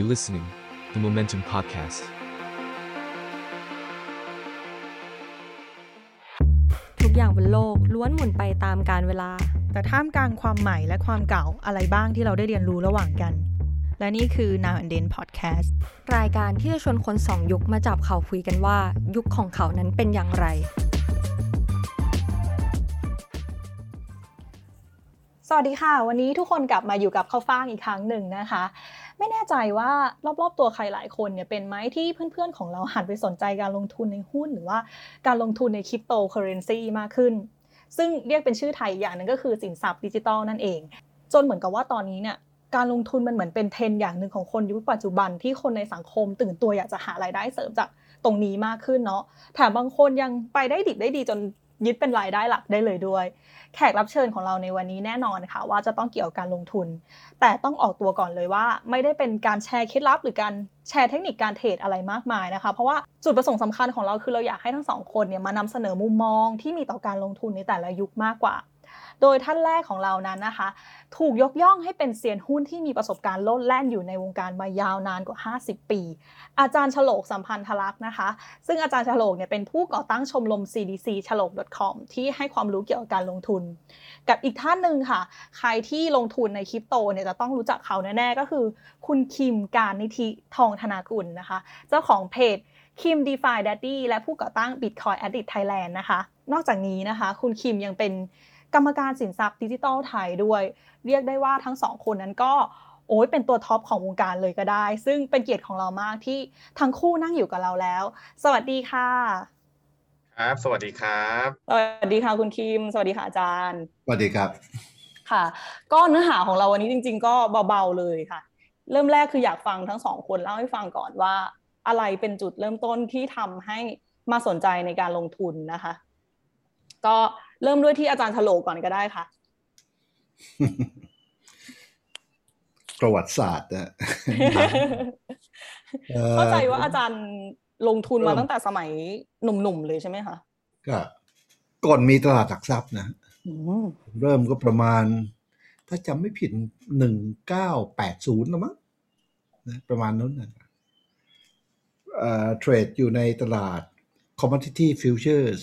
You listening, the Momentum Podcast. ทุกอย่างบนโลกล้วนหมุนไปตามกาลเวลา แต่ท่ามกลางความใหม่และความเก่าอะไรบ้างที่เราได้เรียนรู้ระหว่างกัน และนี่คือ Now and Then Podcast รายการที่จะชวนคนสองยุคมาจับเขาคุยกันว่า ยุคของเขานั้นเป็นอย่างไร สวัสดีค่ะ วันนี้ทุกคนกลับมาอยู่กับข้าวฟ่างอีกครั้งหนึ่งนะคะ ไม่แน่ใจว่ารอบๆตัวใครหลายคนเนี่ยเป็นไหมที่เพื่อนๆของเราหันไปสนใจการลงทุนในหุ้นหรือว่าการลงทุนในคริปโตเคอเรนซีมากขึ้น ซึ่งเรียกเป็นชื่อไทยอย่างหนึ่งก็คือสินทรัพย์ดิจิตอลนั่นเอง จนเหมือนกับว่าตอนนี้เนี่ยการลงทุนมันเหมือนเป็นเทรนด์อย่างหนึ่งของคนยุคปัจจุบันที่คนในสังคมตื่นตัวอยากจะหารายได้เสริมจากตรงนี้มากขึ้นเนาะแถมบางคนยังไปได้ดิบได้ดีจนยึดเป็นรายได้หลักได้เลยด้วย แขกรับเชิญของเราในวันนี้แน่นอนค่ะ ว่าจะต้องเกี่ยวกับการลงทุน แต่ต้องออกตัวก่อนเลยว่า ไม่ได้เป็นการแชร์เคล็ดลับ หรือการแชร์เทคนิคการเทรดอะไรมากมายนะคะ เพราะว่าจุดประสงค์สำคัญของเราคือเราอยากให้ทั้งสองคนเนี่ยมานำเสนอมุมมองที่มีต่อการลงทุนในแต่ละยุคมากกว่า โดยท่านแรกของเรานั้นนะคะ ถูกยกย่องให้เป็นเซียนหุ้นที่มีประสบการณ์โลดแล่นอยู่ในวงการมายาวนานกว่า 50 ปี อาจารย์ฉลกสัมพันธลักษณ์นะคะ ซึ่งอาจารย์ฉลกเนี่ยเป็นผู้ก่อตั้งชมรม CDC ฉลก .com ที่ให้ความรู้เกี่ยวกับการลงทุน กับอีกท่านหนึ่งค่ะ ใครที่ลงทุนในคริปโตเนี่ยจะต้องรู้จักเขาแน่ๆก็คือ คุณคิมการนิธิทองธนากุลนะคะ เจ้าของเพจคิม DeFi Daddy และผู้ก่อตั้ง Bitcoin Addict Thailand นะคะ นอกจากนี้นะคะ คุณคิมยังเป็น กรรมการสินทรัพย์ดิจิทัลไทยด้วย เรียกได้ว่าทั้งสองคนนั้นก็โอ้ยเป็นตัวท็อปของวงการเลยก็ได้ ซึ่งเป็นเกียรติของเรามากที่ทั้งคู่นั่งอยู่กับเราแล้ว สวัสดีค่ะ ครับ สวัสดีครับ สวัสดีค่ะคุณคิม สวัสดีค่ะอาจารย์ สวัสดีครับ ค่ะ ก็เนื้อหาของเราวันนี้จริง ๆ ก็เบาๆเลยค่ะ เริ่มแรกคืออยากฟังทั้งสองคนเล่าให้ฟังก่อนว่า อะไรเป็นจุดเริ่มต้นที่ทำให้มาสนใจในการลงทุนนะคะ ก็เริ่มด้วยที่อาจารย์ฉลกก่อนก็ได้ค่ะ ประวัติศาสตร์นะอ่อเข้าใจว่าอาจารย์ลงทุนมาเริ่มตั้งแต่สมัยหนุ่มๆเลยใช่ไหมคะก็ก่อนมีตลาดหลักทรัพย์นะอืมเริ่มก็ประมาณ ถ้าจำไม่ผิดหนึ่งเก้าแปดศูนย์นะมั้งนะประมาณนั้นนะเอ่อเทรดอยู่ในตลาด commodity futures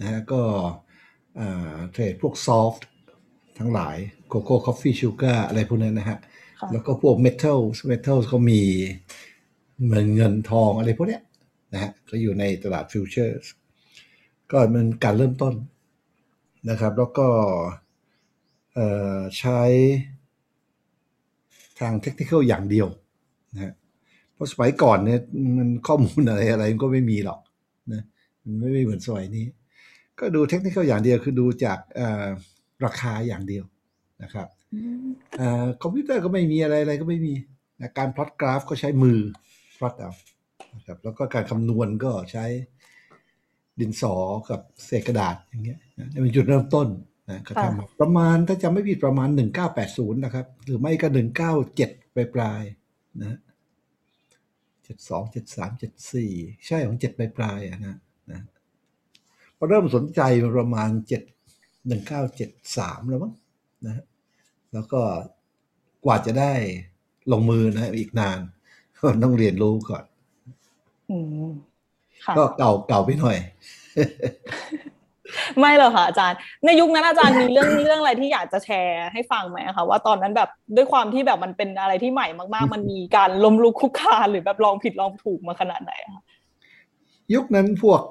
นะฮะก็เอ่อเทรดพวก soft ทั้งหลาย cocoa coffee sugar อะไรพวกนั้นนะฮะค่ะแล้วก็พวก metals metals ก็มีเหมือนเงินทองอะไรพวกเนี้ยนะฮะก็อยู่ในตลาด futures ก็มันการเริ่มต้นนะครับ แล้วก็เอ่อใช้ทางเทคนิคอย่างเดียวนะฮะเพราะสมัยก่อนเนี่ยมันข้อมูลอะไรอะไรมันก็ไม่มีหรอกนะมันไม่เหมือนสมัยนี้ ก็ดูเทคนิคอย่างเดียวคือดูจากเอ่อราคาอย่างเดียวนะครับเอ่อคอมพิวเตอร์ก็ไม่มีอะไรอะไรก็ไม่มีนะการพลอตกราฟก็ใช้มือพลอตเอานะครับแล้วก็การคำนวณก็ใช้ดินสอกับเศษกระดาษอย่างเงี้ยนะนี่เป็นจุดเริ่มต้นนะก็ค่ะทำมาประมาณถ้าจำไม่ผิดประมาณ1980นะครับ หรือไม่ก็197ปลายปลายๆนะ72 73 74ใช่ของ7ปลายปลายๆอะนะนะพอ เริ่มสนใจมาประมาณ7 1973แล้วมั้งนะแล้วก็กว่าจะได้ลงมือนะอีกนานต้องเรียนรู้ก่อนอืมค่ะก็เก่าเก่าไปหน่อย ไม่หรอกค่ะอาจารย์ ในยุคนั้นอาจารย์มีเรื่องเรื่องอะไรที่อยากจะแชร์ให้ฟังไหมคะว่าตอนนั้นแบบด้วยความที่แบบมันเป็นอะไรที่ใหม่มาก ๆ มันมีการล้มลุกคลุกคลานหรือแบบลองผิดลองถูกมาขนาดไหนอะคะ ยุคนั้นพวก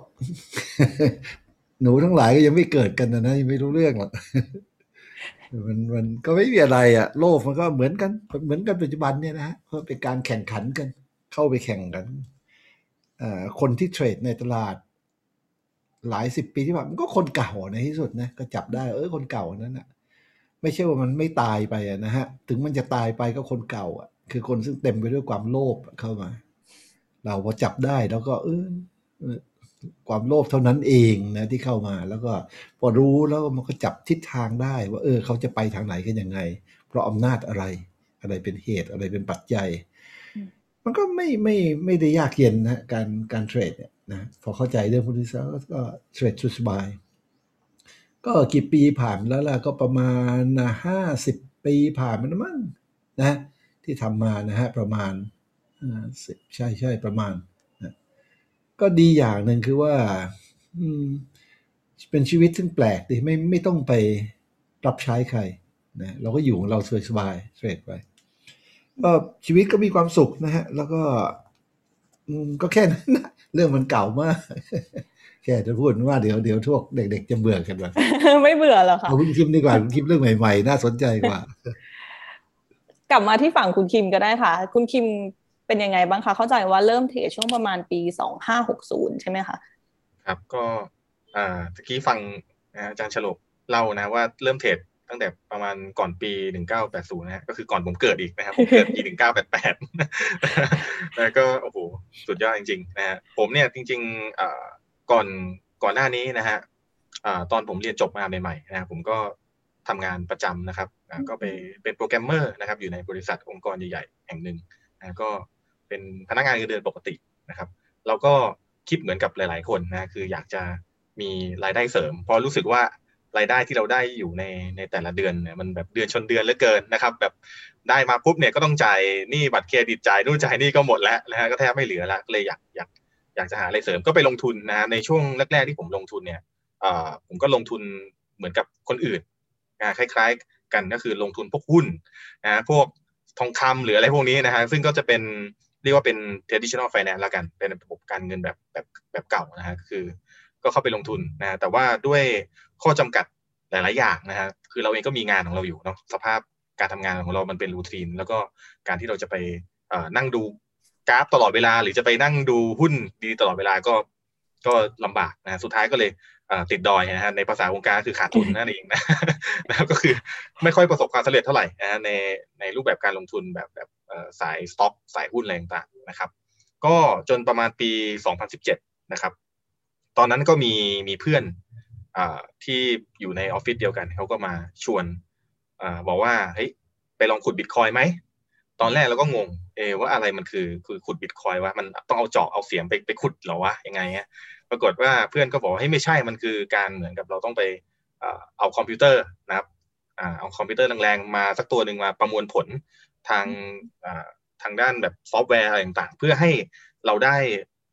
หนูทั้งหลายก็ยังไม่เกิดกันนะนะยังไม่รู้เรื่องหรอกมันมันก็ไม่มีอะไรอะโลกมันก็เหมือนกัน เหมือนกันปัจจุบันเนี่ยนะฮะเพราะเป็นการแข่งขันกัน เข้าไปแข่งกันอ่อคนที่เทรดในตลาด หลายสิบปีที่ผ่านมันก็คนเก่าในที่สุดนะก็จับได้เออคนเก่านั้นอะไม่ใช่ว่ามันไม่ตายไปอะนะฮะ ถึงมันจะตายไปก็คนเก่าอะคือคนซึ่งเต็มไปด้วยความโลภเข้ามา เราพอจับได้แล้วก็ เออ ความโลภเท่านั้นเองนะที่เข้ามาแล้วก็พอรู้แล้วมันก็จับทิศทางได้ว่า เออ เขาจะไปทางไหนกันยังไง เพราะอำนาจอะไร อะไรเป็นเหตุอะไรเป็นปัจจัย มันก็ไม่ไม่ไม่ได้ยากเย็นนะการการเทรดเนี่ยนะพอเข้าใจเรื่องพุทธิศาสตร์ก็เทรดสุดสบาย ก็กี่ปีผ่านแล้วล่ะก็ประมาณห้าสิบปีผ่านมาแล้วมั้งนะ ที่ทำมานะฮะประมาณสิบใช่ใช่ประมาณนะ ก็ดีอย่างหนึ่งคือว่า อืม เป็นชีวิตซึ่งแปลกดีไม่ไม่ต้องไปรับใช้ใครนะเราก็อยู่ของเราสบายๆเทรดไปก็ชีวิตก็มีความสุขนะฮะ แล้วก็ อืมก็แค่นั้นนะเรื่องมันเก่ามากแค่จะพูดว่าเดี๋ยวเดี๋ยวพวกเด็ก ๆ จะเบื่อกันไปไม่เบื่อหรอคะเอาคุณคิมดีกว่าคุณคิมเรื่องใหม่ ๆ น่าสนใจกว่า กลับมาที่ฝั่งคุณคิมก็ได้ค่ะ คุณคิม เป็นยังไงบ้างคะ เข้าใจว่าเริ่มเทรดช่วงประมาณปีสองห้าหกศูนย์ใช่ไหมคะ ครับก็อ่าตะกี้ฟังนะอาจารย์ฉลกเล่านะว่าเริ่มเทรดตั้งแต่ประมาณก่อนปี 1980 นะฮะก็คือก่อนผมเกิดอีกนะครับ ผมเกิดปี 1988 แล้วก็โอ้โหสุดยอดจริงๆนะฮะผมเนี่ยจริงๆอ่าก่อนก่อนหน้านี้นะฮะอ่าตอนผมเรียนจบมาใหม่ๆนะครับผมก็ทำงานประจำนะครับอ่าก็ไปเป็นโปรแกรมเมอร์นะครับอยู่ในบริษัทองค์กรใหญ่ๆ แห่งหนึ่งนะก็ เป็นพนักงานเงินเดือนปกตินะครับ เราก็คิดเหมือนกับหลาย ๆ คนนะคืออยากจะมีรายได้เสริม เพราะรู้สึกว่ารายได้ที่เราได้อยู่ในในแต่ละเดือนเนี่ยมันแบบเดือนชนเดือนเหลือเกินนะครับ แบบได้มาปุ๊บเนี่ยก็ต้องจ่ายหนี้บัตรเครดิตจ่ายนู่นจ่ายนี่ก็หมดแล้วนะฮะก็แทบไม่เหลือล้วก็เลยอยากอยากอยากจะหาอะไรเสริมก็ไปลงทุนนะฮะในช่วงแรก ๆ ที่ผมลงทุนเนี่ยผมก็ลงทุนเหมือนกับคนอื่นนะคล้าย ๆ กันก็คือลงทุนพวกหุ้นนะพวกทองคำหรืออะไรพวกนี้นะฮะซึ่งก็จะเป็น เรียกว่าเป็น traditional finance แล้วกัน เป็นระบบการเงินแบบแบบแบบเก่านะฮะคือก็เข้าไปลงทุนนะฮะแต่ว่าด้วยข้อจำกัดหลาย ๆ อย่างนะฮะคือเราเองก็มีงานของเราอยู่เนาะสภาพการทำงานของเรามันเป็นรูทีน แล้วก็การที่เราจะไปนั่งดูกราฟตลอดเวลา หรือจะไปนั่งดูหุ้นดีตลอดเวลาก็ก็ลำบากนะสุดท้ายก็เลยติดดอยนะฮะในภาษาวงการคือขาดทุนนั่นเองนะนะครับก็คือไม่ค่อยประสบความสำเร็จเท่าไหร่นะฮะในในรูปแบบการลงทุนแบบแบบสายสต็อกสายหุ้นอะไรต่างๆนะครับ ก็จนประมาณปี 2017 นะครับ ตอนนั้นก็มีมีเพื่อนอที่อยู่ในออฟฟิศเดียวกันเขาก็มาชวนอบอกว่าเฮ้ยไปลองขุดบิตคอยน์ไหมตอนแรกเราก็งงเอว่าอะไรมันคือคือขุดบิตคอยน์วะมันต้องเอาเจาะเอาเสียมไปไปขุดหรอวะยังไงเงี้ย ปรากฏว่าเพื่อนก็บอกให้ไม่ใช่มันคือการเหมือนกับเราต้องไปอเอาคอมพิวเตอร์นะครับอเอาคอมพิวเตอร์แรงๆมาสักตัวหนึ่งมาประมวลผลทางทางด้านแบบซอฟต์แวร์อะไรต่างๆ เพื่อให้เราได้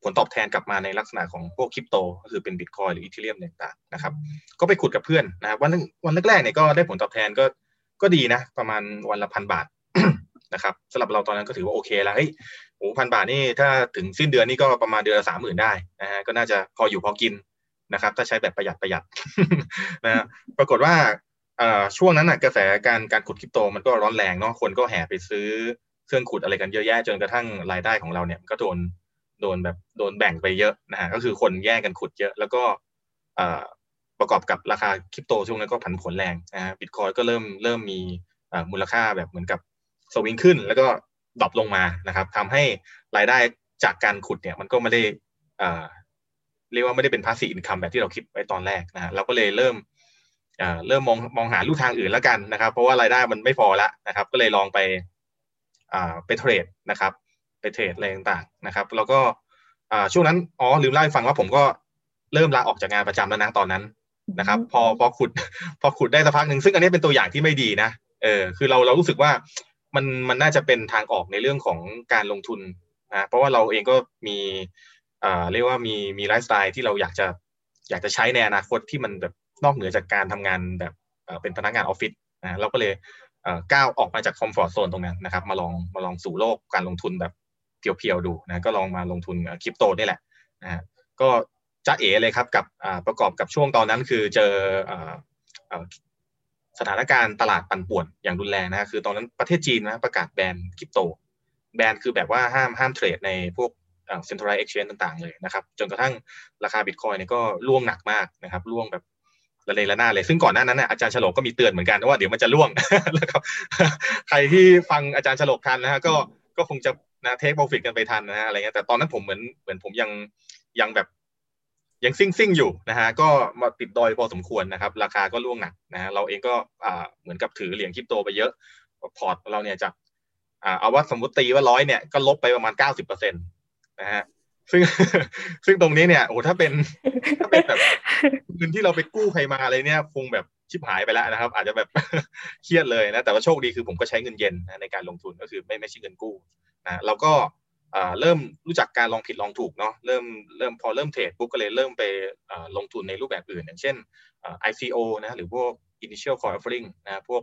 ผลตอบแทนกลับมาในลักษณะของพวกคริปโต ก็คือเป็นบิตคอยหรืออีเทเรียมต่างๆนะครับ ก็ไปขุดกับเพื่อนนะครับวันวันแรกๆเนี่ยก็ได้ผลตอบแทนก็ก็ดีนะ ประมาณวันละพันบาท นะครับสำหรับเราตอนนั้นก็ถือว่าโอเคแล้วเฮ้ยโอ้พันบาทนี่ถ้าถึงสิ้นเดือนนี่ก็ประมาณเดือนละสามหมื่นได้นะฮะก็น่าจะพออยู่พอกินนะครับถ้าใช้แบบประหยัดประหยัดนะฮะปรากฏว่าช่วงนั้นนะกระแสการการขุดคริปโตมันก็ร้อนแรงเนาะคนก็แห่ไปซื้อเครื่องขุดอะไรกันเยอะแยะจนกระทั่งรายได้ของเราเนี่ยก็โดนโดนแบบโดนแบ่งไปเยอะนะฮะก็คือคนแย่งกันขุดเยอะแล้วก็ประกอบกับราคาคริปโตช่วงนั้นก็ผันผวนแรงนะฮะบิตคอยน์ก็เริ่มเริ่มมีมูลค่าแบบเหมือนกับ สวิงขึ้นแล้วก็ drop ลงมานะครับทำให้รายได้จากการขุดเนี่ยมันก็ไม่ได้เรียกว่าไม่ได้เป็น passive income แบบที่เราคิดไว้ตอนแรกนะฮะเราก็เลยเริ่มเริ่มมองมองหาลู่ทางอื่นแล้วกันนะครับ เพราะว่ารายได้มันไม่พอละนะครับ ก็เลยลองไปอ่าไปเทรดนะครับไปเทรดอะไรต่างๆนะครับ แล้วก็อ่าช่วงนั้นอ๋อลืมเล่าให้ฟังว่าผมก็เริ่มลาออกจากงานประจำแล้วนะตอนนั้นนะครับ พอพอขุดพอขุดได้สักพักหนึ่งซึ่งอันนี้เป็นตัวอย่างที่ไม่ดีนะเออคือเราเรารู้สึกว่า มันมันน่าจะเป็นทางออกในเรื่องของการลงทุนนะเพราะว่าเราเองก็มีอ่าเรียกว่ามีมีไลฟ์สไตล์ที่เราอยากจะอยากจะใช้ในอนาคตที่มันแบบนอกเหนือจากการทำงานแบบเป็นพนักงานออฟฟิศนะเราก็เลยเอ่อก้าวออกมาจาก comfort zone ตรงนั้นนะครับ มาลองมาลองสู่โลกการลงทุนแบบ pure ๆดูนะก็ลองมาลงทุนคริปโตนี่แหละนะฮะก็จ้าเอ๋เลยครับกับอ่าประกอบกับช่วงตอนนั้นคือเจออ่าอ่า สถานการณ์ตลาดปั่นป่วนอย่างรุนแรงนะคือตอนนั้นประเทศจีนนะประกาศแบนคริปโต แบนคือแบบว่าห้ามห้ามเทรดในพวก centralized exchange ต่างๆเลยนะครับ จนกระทั่งราคาบิตคอยน์เนี่ยก็ร่วงหนักมากนะครับร่วงแบบระเนระนาดเลย ซึ่งก่อนหน้านั้นนะอาจารย์โฉลกก็มีเตือนเหมือนกันว่าเดี๋ยวมันจะร่วงนะครับใครที่ฟังอาจารย์โฉลกทันนะฮะก็ก็คงจะนะ take profit กันไปทันนะฮะอะไรเงี้ยแต่ตอนนั้นผมเหมือนเหมือนผมยังยังแบบ ยังซิ่งซิ่งอยู่นะฮะก็มาติดดอยพอสมควรนะครับ ราคาก็ร่วงหนักนะฮะเราเองก็เหมือนกับถือเหรียญคริปโตไปเยอะพอร์ตเราเนี่ยจากเอาว่าสมมติตีว่าร้อยเนี่ยก็ลบไปประมาณเก้าสิบเปอร์เซ็นต์นะฮะซึ่งซึ่งตรงนี้เนี่ยโอ้ถ้าเป็นถ้าเป็นแบบเงินที่เราไปกู้ใครมาอะไรเนี่ยคงแบบชิบหายไปแล้วนะครับ อาจจะแบบเครียดเลยนะแต่ว่าโชคดีคือผมก็ใช้เงินเย็นนะในการลงทุนก็คือไม่ไม่ใช่เงินกู้นะเราก็ เริ่มรู้จักการลองผิดลองถูกเนาะเริ่มเริ่มพอเริ่มเทรดปุ๊บก็เลยเริ่มไปลงทุนในรูปแบบอื่น อย่างเช่น ICO นะหรือพวก initial coin offering นะพวก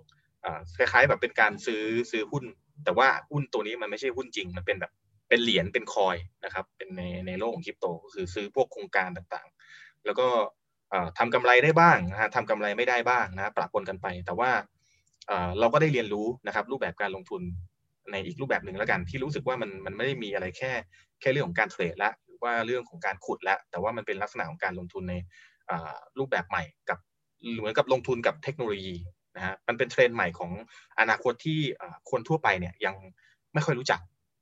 คล้ายๆแบบเป็นการซื้อซื้อหุ้น แต่ว่าหุ้นตัวนี้มันไม่ใช่หุ้นจริง มันเป็นแบบเป็นเหรียญเป็นคอยนะครับเป็นในในโลกของคริปโตก็คือซื้อพวกโครงการต่างๆ แล้วก็อ่าทำกำไรได้บ้างนะทำกำไรไม่ได้บ้างนะปรับปนกันไป แต่ว่าเราก็ได้เรียนรู้นะครับรูปแบบการลงทุน ในอีกรูปแบบหนึ่งแล้วกันที่รู้สึกว่ามันมันไม่ได้มีอะไรแค่แค่เรื่องของการเทรดละหรือว่าเรื่องของการขุดละแต่ว่ามันเป็นลักษณะของการลงทุนในรูปแบบใหม่กับเหมือนกับลงทุนกับเทคโนโลยีนะฮะมันเป็นเทรนด์ใหม่ของอนาคตที่คนทั่วไปเนี่ยยังไม่ค่อยรู้จัก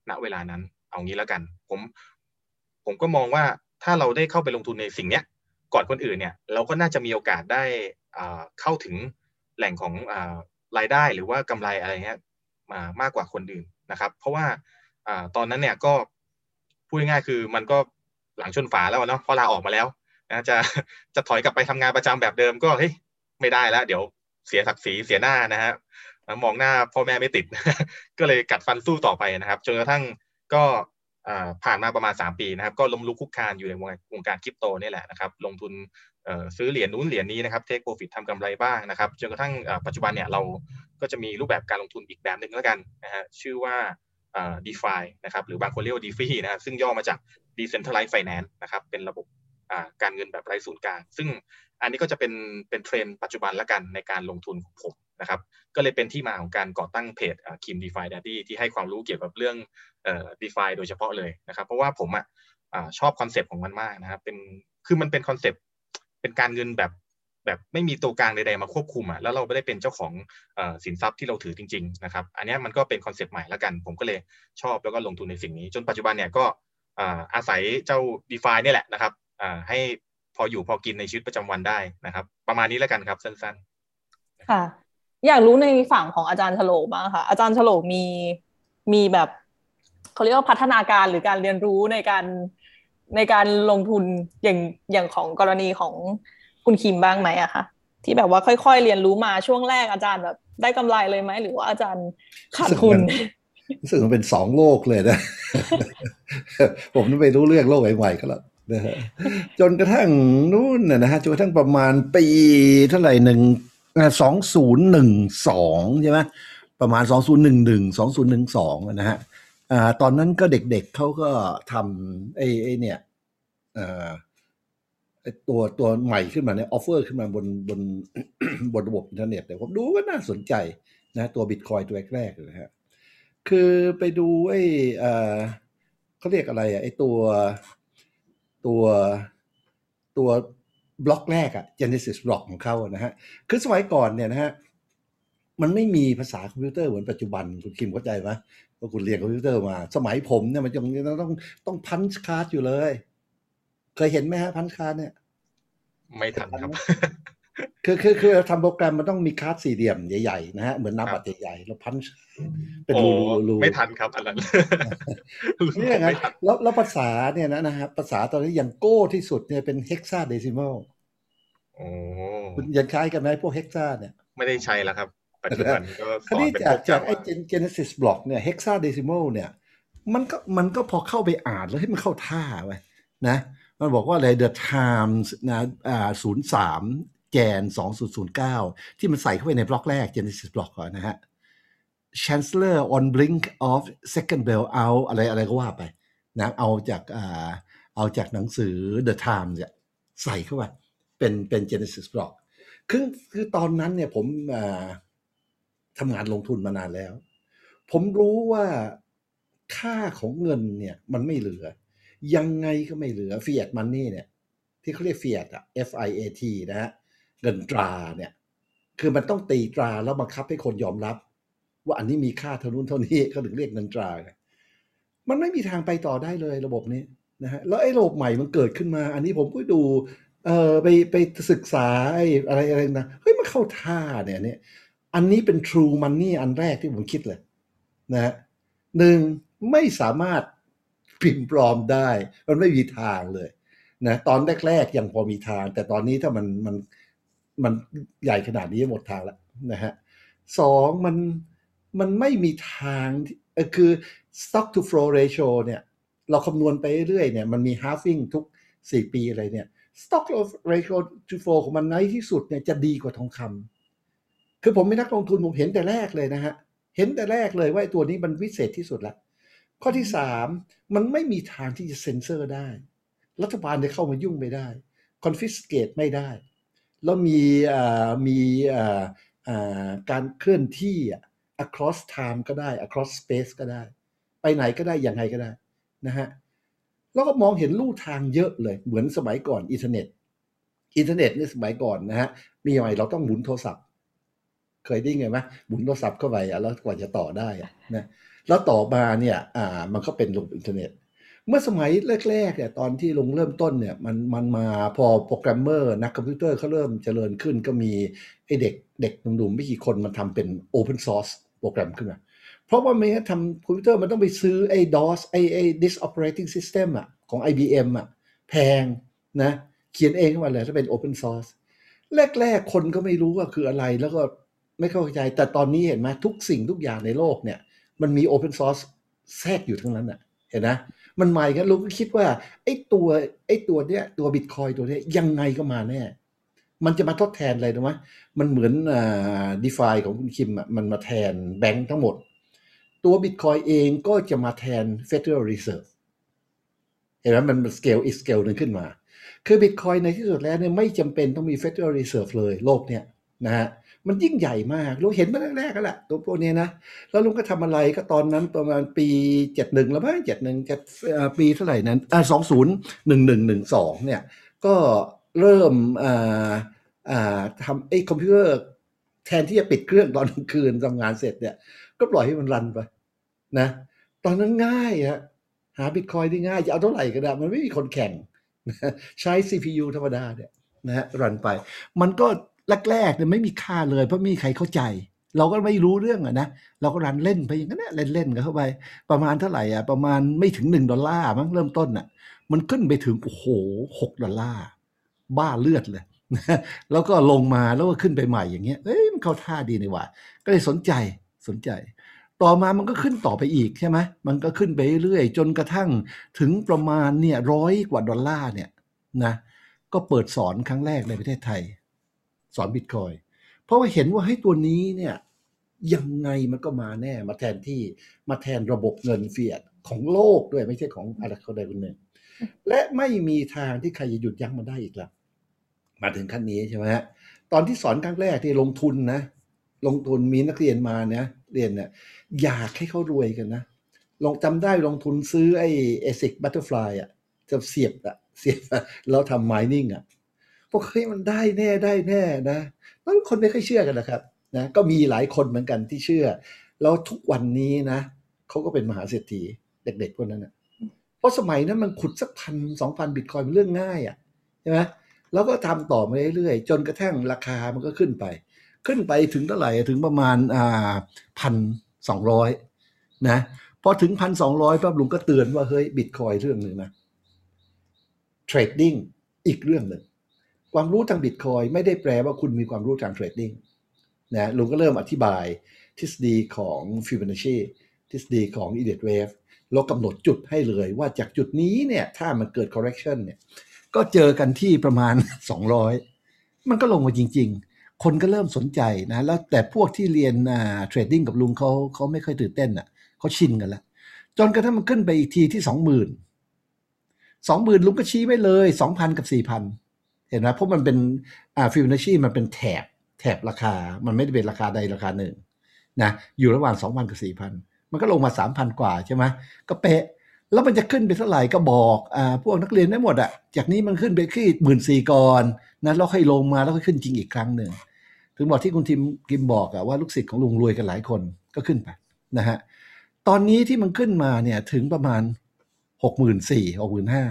ณเวลานั้นเอางี้แล้วกัน ผมผมก็มองว่าถ้าเราได้เข้าไปลงทุนในสิ่งเนี้ยก่อนคนอื่นเนี่ยเราก็น่าจะมีโอกาสได้เข้าถึงแหล่งของอรายได้หรือว่ากำไรอะไรเงี้ย มามากกว่าคนอื่นนะครับ เพราะว่าอตอนนั้นเนี่ยก็พูดง่ายๆคือมันก็หลังชนฝาแล้วเนาะพอลาออกมาแล้วนะจะจะถอยกลับไปทำงานประจำแบบเดิมก็เฮ้ยไม่ได้แล้ว เดี๋ยวเสียศักดิ์ศรีเสียหน้านะฮะมองหน้าพ่อแม่ไม่ติด ก็เลยกัดฟันสู้ต่อไปนะครับจนกระทั่งก็ ผ่านมาประมาณ 3 ปีนะครับ ก็ล้มลุกคุกคานอยู่ในวงการคริปโตนี่แหละนะครับ ลงทุนซื้อเหรียญนู้นเหรียญนี้นะครับเทคโปรฟิตทำกำไรบ้างนะครับจนกระทั่งปัจจุบันเนี่ยเราก็จะมีรูปแบบการลงทุนอีกแบบหนึ่งแล้วกันนะฮะชื่อว่าอ่า DeFi นะครับหรือบางคนเรียกว่า DeFi นะครับซึ่งย่อมาจาก Decentralized Finance นะครับเป็นระบบการเงินแบบไร้ศูนย์กลางซึ่งอันนี้ก็จะเป็นเป็นเทรนด์ปัจจุบันแล้วกันในการลงทุนของผม นะครับก็เลยเป็นที่มาของการก่อตั้งเพจ Kim DeFi Daddy ที่ให้ความรู้เกี่ยวกับเรื่อง DeFi โดยเฉพาะเลยนะครับเพราะว่าผมอะชอบคอนเซปต์ของมันมากนะครับเป็นคือมันเป็นคอนเซปต์เป็นการเงินแบบแบบไม่มีตัวกลางใดๆมาควบคุมอะแล้วเราไม่ได้เป็นเจ้าของอสินทรัพย์ที่เราถือจริงๆนะครับอันนี้มันก็เป็นคอนเซปต์ใหม่แล้วกัน ผมก็เลยชอบแล้วก็ลงทุนในสิ่งนี้ จนปัจจุบันเนี่ยก็อาศัยเจ้า d e f านี่แหละนะครับให้พออยู่พอกินในชีวิตประจำวันได้นะครับ ประมาณนี้แล้วกันครับสั้นๆค่ะ อยากรู้ในฝั่งของอาจารย์ฉลกบ้างค่ะ อาจารย์ฉลกมีมีแบบเขาเรียกว่าพัฒนาการหรือการเรียนรู้ในการในการลงทุนอย่างอย่างของกรณีของคุณคิมบ้างไหมอะคะที่แบบว่าค่อย ๆ เรียนรู้มาช่วงแรกอาจารย์แบบได้กำไรเลยไหมหรือว่าอาจารย์ขาดทุนรู้สึกมันเป็นสองโลกเลยนะ ผมไม่รู้เรื่องโลกใหม่ๆก็แล้วนะฮะจนกระทั่งนู่นนะฮะจนกระทั่งประมาณปีเท่าไหร่หนึ่ง สองศูนย์หนึ่งสองใช่ไหมประมาณสองศูนย์หนึ่งหนึ่งสองศูนย์หนึ่งสองนะฮะตอนนั้นก็เด็กๆเขาก็ทำไอ้ไอ้เนี่ยตัวตัวใหม่ขึ้นมาเนี่ย offer ขึ้นมาบนบนบนระบบอินเทอร์เน็ตแต่ผมดูก็น่าสนใจนะตัวบิตคอยน์ตัวแรกๆเลยนะฮะคือไปดูไอ้เอ่อเขาเรียกอะไรอะไอ้ตัวตัวตัว บล็อกแรกอะ Genesis บล็อกของเขาอะนะฮะคือสมัยก่อนเนี่ยนะฮะมันไม่มีภาษาคอมพิวเตอร์เหมือนปัจจุบันคุณคิมเข้าใจไหมว่าคุณเรียนคอมพิวเตอร์มา สมัยผมเนี่ยมันยังต้องต้องต้อง punch card อยู่เลย เคยเห็นไหมฮะ punch card เนี่ย ไม่ทันครับ คือคือคือทำโปรแกรมมันต้องมี card สี่เหลี่ยมใหญ่ๆนะฮะเหมือนนับบัตรใหญ่ๆแล้ว punch เป็นโอ้รูรูรูไม่ทันครับอันนั้นนี่อย่างนั้ไม่นทันแล้วแล้วภาษาเนี่ยนะนะฮะภาษาตอนนี้อย่างโก้ที่สุดเนี่ยเป็นเฮกซาเดซิม a ลโอ้คุณยังใช้กันไหมพวก hexa เนี่ย ไม่ได้ใช้แล้วครับปัจจุบันก็สคราอนนี้เป็นจากพวกจาก Java ไอ้ Genesis block เนี่ยเฮกซาเดซิม a ลเนี่ย มันก็มันก็พอเข้าไปอ่านแล้วให้มันเข้าท่าไว้นะมันบอกว่าอะไร the times นะอ่าศูนย์สาม แกนสองศูนย์ศูนย์เก้าที่มันใส่เข้าไปในบล็อกแรก Genesis block ก่อนนะฮะ Chancellor on brink of second bail out อะไรอะไรก็ว่าไปนะเอาจากเอาจากหนังสือ The Times เนี่ยใส่เข้าไปเป็นเป็น Genesis block คือคือตอนนั้นเนี่ยผมทำงานลงทุนมานานแล้ว ผมรู้ว่าค่าของเงินเนี่ยมันไม่เหลือ ยังไงก็ไม่เหลือ fiat money เนี่ยที่เขาเรียก fiat อะ F I A T นะฮะ เงินตราเนี่ย คือมันต้องตีตราแล้วบังคับให้คนยอมรับ ว่าอันนี้มีค่าเท่านู้นเท่านี้เขาถึงเรียกเงินตรามันไม่มีทางไปต่อได้เลยระบบนี้นะฮะแล้วไอ้ระบบใหม่มันเกิดขึ้นมา อันนี้ผมก็ดู เออไปไปศึกษาไอ้อะไรอะไรนะเฮ้ยมันเข้าท่าเนี่ยเนี่ยอันนี้เป็น true money อันแรกที่ผมคิดเลยนะฮะหนึ่งไม่สามารถพิมพ์ปลอมได้ มันไม่มีทางเลยนะตอนแรกๆยังพอมีทาง แต่ตอนนี้ถ้ามันมัน มันใหญ่ขนาดนี้หมดทางแล้วนะฮะสองมันมันไม่มีทางคือ stock to flow ratio เนี่ย เราคำนวณไปเรื่อยเนี่ยมันมี halving ทุก 4 ปีอะไรเนี่ย stock of ratio to flow ของมันในที่สุดเนี่ยจะดีกว่าทองคำคือผมเป็นนักลงทุนผมเห็นแต่แรกเลยนะฮะ เห็นแต่แรกเลยว่าไอ้ตัวนี้มันวิเศษที่สุดละข้อที่สามมันไม่มีทางที่จะเซ็นเซอร์ได้ รัฐบาลจะเข้ามายุ่งไม่ได้ confiscate ไม่ได้ แล้วมีมีการเคลื่อนที่ across time ก็ได้ across space ก็ได้ ไปไหนก็ได้อย่างไรก็ได้นะฮะแล้วก็มองเห็นลู่ทางเยอะเลยเหมือนสมัยก่อนอินเทอร์เน็ต อินเทอร์เน็ตในสมัยก่อนนะฮะมีอะไรเราต้องหมุนโทรศัพท์ เคยได้ไงไหมหมุนโทรศัพท์เข้าไปแล้วกว่าจะต่อได้นะแล้วต่อมาเนี่ยอ่ามันก็เป็นลงอินเทอร์เน็ต เมื่อสมัยแรกๆเนี่ยตอนที่ลงเริ่มต้นเนี่ยมันมันมาพอโปรแกรมเมอร์นักคอมพิวเตอร์เขาเริ่มเจริญขึ้นก็มีไอเด็กเด็กหนุ่มๆไม่กี่คนมันทำเป็น Open Source โปรแกรมขึ้นมาเพราะว่าไม่งั้นทำคอมพิวเตอร์มันต้องไปซื้อไอ้ DOS ไอ้ไอ้ Disk Operating System อะของ IBM อะแพงนะเขียนเองขึ้นมาเลยถ้าเป็น Open Source แรกๆคนก็ไม่รู้ว่าคืออะไรแล้วก็ไม่เข้าใจ แต่ตอนนี้เห็นไหมทุกสิ่งทุกอย่างในโลกเนี่ย มันมี Open Source แทรกอยู่ทั้งนั้นอะ เห็นนะมันใหม่กันลุงก็คิดว่าไอ้ตัวไอ้ตัวเนี้ยตัวบิตคอยน์ตัวเนี้ยยังไงก็มาแน่ มันจะมาทดแทนอะไรรู้ไหมมันเหมือนอ่า DeFi ของคุณคิมอะมันมาแทนแบงค์ทั้งหมด ตัวบิตคอยน์เองก็จะมาแทน Federal Reserve เห็นไหมมันสเกลอีกสเกลหนึ่งขึ้นมา คือบิตคอยน์ในที่สุดแล้วเนี่ยไม่จำเป็นต้องมี Federal Reserve เลยโลกเนี่ยนะฮะ มันยิ่งใหญ่มากเราเห็นมาแรกๆกันแหละตัวพวกนี้นะแล้วลุงก็ทำอะไรก็ตอนนั้นประมาณปีเจ็ดหนึ่งแล้วมั้งเจ็ดหนึ่งเจ็ดปีเท่าไหร่นั้นสองศูนย์หนึ่งหนึ่งหนึ่งสองเนี่ยก็เริ่มทำไอ้คอมพิวเตอร์แทนที่จะปิดเครื่องตอนกลางคืนทำงานเสร็จเนี่ยก็ปล่อยให้มันรันไปนะตอนนั้นง่ายฮะหาบิตคอยได้ง่ายจะเอาเท่าไหร่ก็ได้มันไม่มีคนแข่งใช้ CPU ธรรมดาเนี่ยนะฮะรันไป มันก็ แรกๆเนี่ยไม่มีค่าเลย เพราะไม่มีใครเข้าใจ เราก็ไม่รู้เรื่องอะนะเราก็รันเล่นไปอย่างนั้นนเล่นๆกันเข้าไป ประมาณเท่าไหร่อะประมาณไม่ถึงหนึ่งดอลลาร์มั้งเริ่มต้นอะ มันขึ้นไปถึงโอ้โหหกดอลลาร์บ้าเลือดเลยแล้วก็ลงมาแล้วก็ขึ้นไปใหม่อย่างเงี้ยเอ้ยมันเข้าท่าดีนี่หว่า ก็เลยสนใจสนใจ ต่อมามันก็ขึ้นต่อไปอีกใช่ไหมมันก็ขึ้นไปเรื่อยๆจนกระทั่งถึงประมาณเนี่ยร้อยกว่าดอลลาร์เนี่ยนะก็เปิดสอนครั้งแรกในประเทศไทย สอนบิตคอยเพราะว่าเห็นว่าให้ยตัวนี้เนี่ยยังไงมันก็มาแน่มาแทนที่มาแทนระบบเงินเฟียดของโลกด้วยไม่ใช่ของอะไรคนใดคนหนึ่ง และไม่มีทางที่ใครจะหยุดยั้งมันได้อีกแล้วมาถึงขั้นนี้ใช่ไหมฮะตอนที่สอนครั้งแรกที่ลงทุนนะ ลงทุนมีนักเรียนมาเนี่ยเรียนเนี่ยอยากให้เขารวยกันนะลองจำได้ลงทุนซื้อไอ้ ASIC Butterfly อะจะเสียบอะเสียบอะแล้วทำไมนิ่งอะ พวกเฮ้ยมันได้แน่ได้แน่นะบางคนไม่ค่อยเชื่อกันนะครับนะก็มีหลายคนเหมือนกันที่เชื่อ แล้วทุกวันนี้นะเขาก็เป็นมหาเศรษฐีเด็กๆพวกนั้นนะเพราะสมัยนั้นมันขุดสักพันสองพันบิตคอยน์เป็นเรื่องง่ายอะใช่ไหมแล้วก็ทำต่อมาเรื่อยๆจนกระทั่งราคามันก็ขึ้นไป ขึ้นไปถึงเท่าไหร่ถึงประมาณอ่าพันสองร้อยนะพอถึงพันสองร้อยปั๊บลุงก็เตือนว่าเฮ้ยบิตคอยเรื่องหนึ่งนะ trading อีกเรื่องหนึ่ง ความรู้ทางบิตคอยไม่ได้แปลว่าคุณมีความรู้ทาง trading นะลุงก็เริ่มอธิบายทฤษฎีของฟิบ o นัชชีทฤษฎีของ Elliott Wave แล้วกำหนดจุดให้เลยว่าจากจุดนี้เนี่ยถ้ามันเกิด correction เนี่ยก็เจอกันที่ประมาณ 200 มันก็ลงมาจริง ๆ คนก็เริ่มสนใจนะแล้วแต่พวกที่เรียนเทรดดิ้งกับลุงเขาเขาไม่ค่อยตื่นเต้นอะเขาชินกันล้วจนกระทั่งมันขึ้นไปอีกทีที่สองหมื่นสองหมื่นลุงก็ชี้ไว้เลยสองพันกับสี่พัน เห็นไหมเพราะมันเป็นอ่าฟิบ o นัชชีมันเป็นแถบแถบราคา มันไม่ได้เป็นราคาใดราคาหนึ่งนะอยู่ระหว่างสองพันกับสี่พันมันก็ลงมาสามพันกว่าใช่ไหมก็เป๊ะ แล้วมันจะขึ้นไปเท่าไหร่ก็บอกอ่าพวกนักเรียนได้หมดอะจากนี้มันขึ้นไปที่หมื่นสี่ก่อนนะแล้วค่อยลงมาแล้วก็ขึ้นจริงอีกครั้งหนึ่งถึงบอกที่คุณทิมกิมบอกอะว่าลูกศิษย์ของลุงรวยกันหลายคนก็ขึ้นไปนะฮะตอนนี้ที่มันขึ้นมาเนี่ยถึงประมาณหกหมื่นสี่หกหมื่นห้า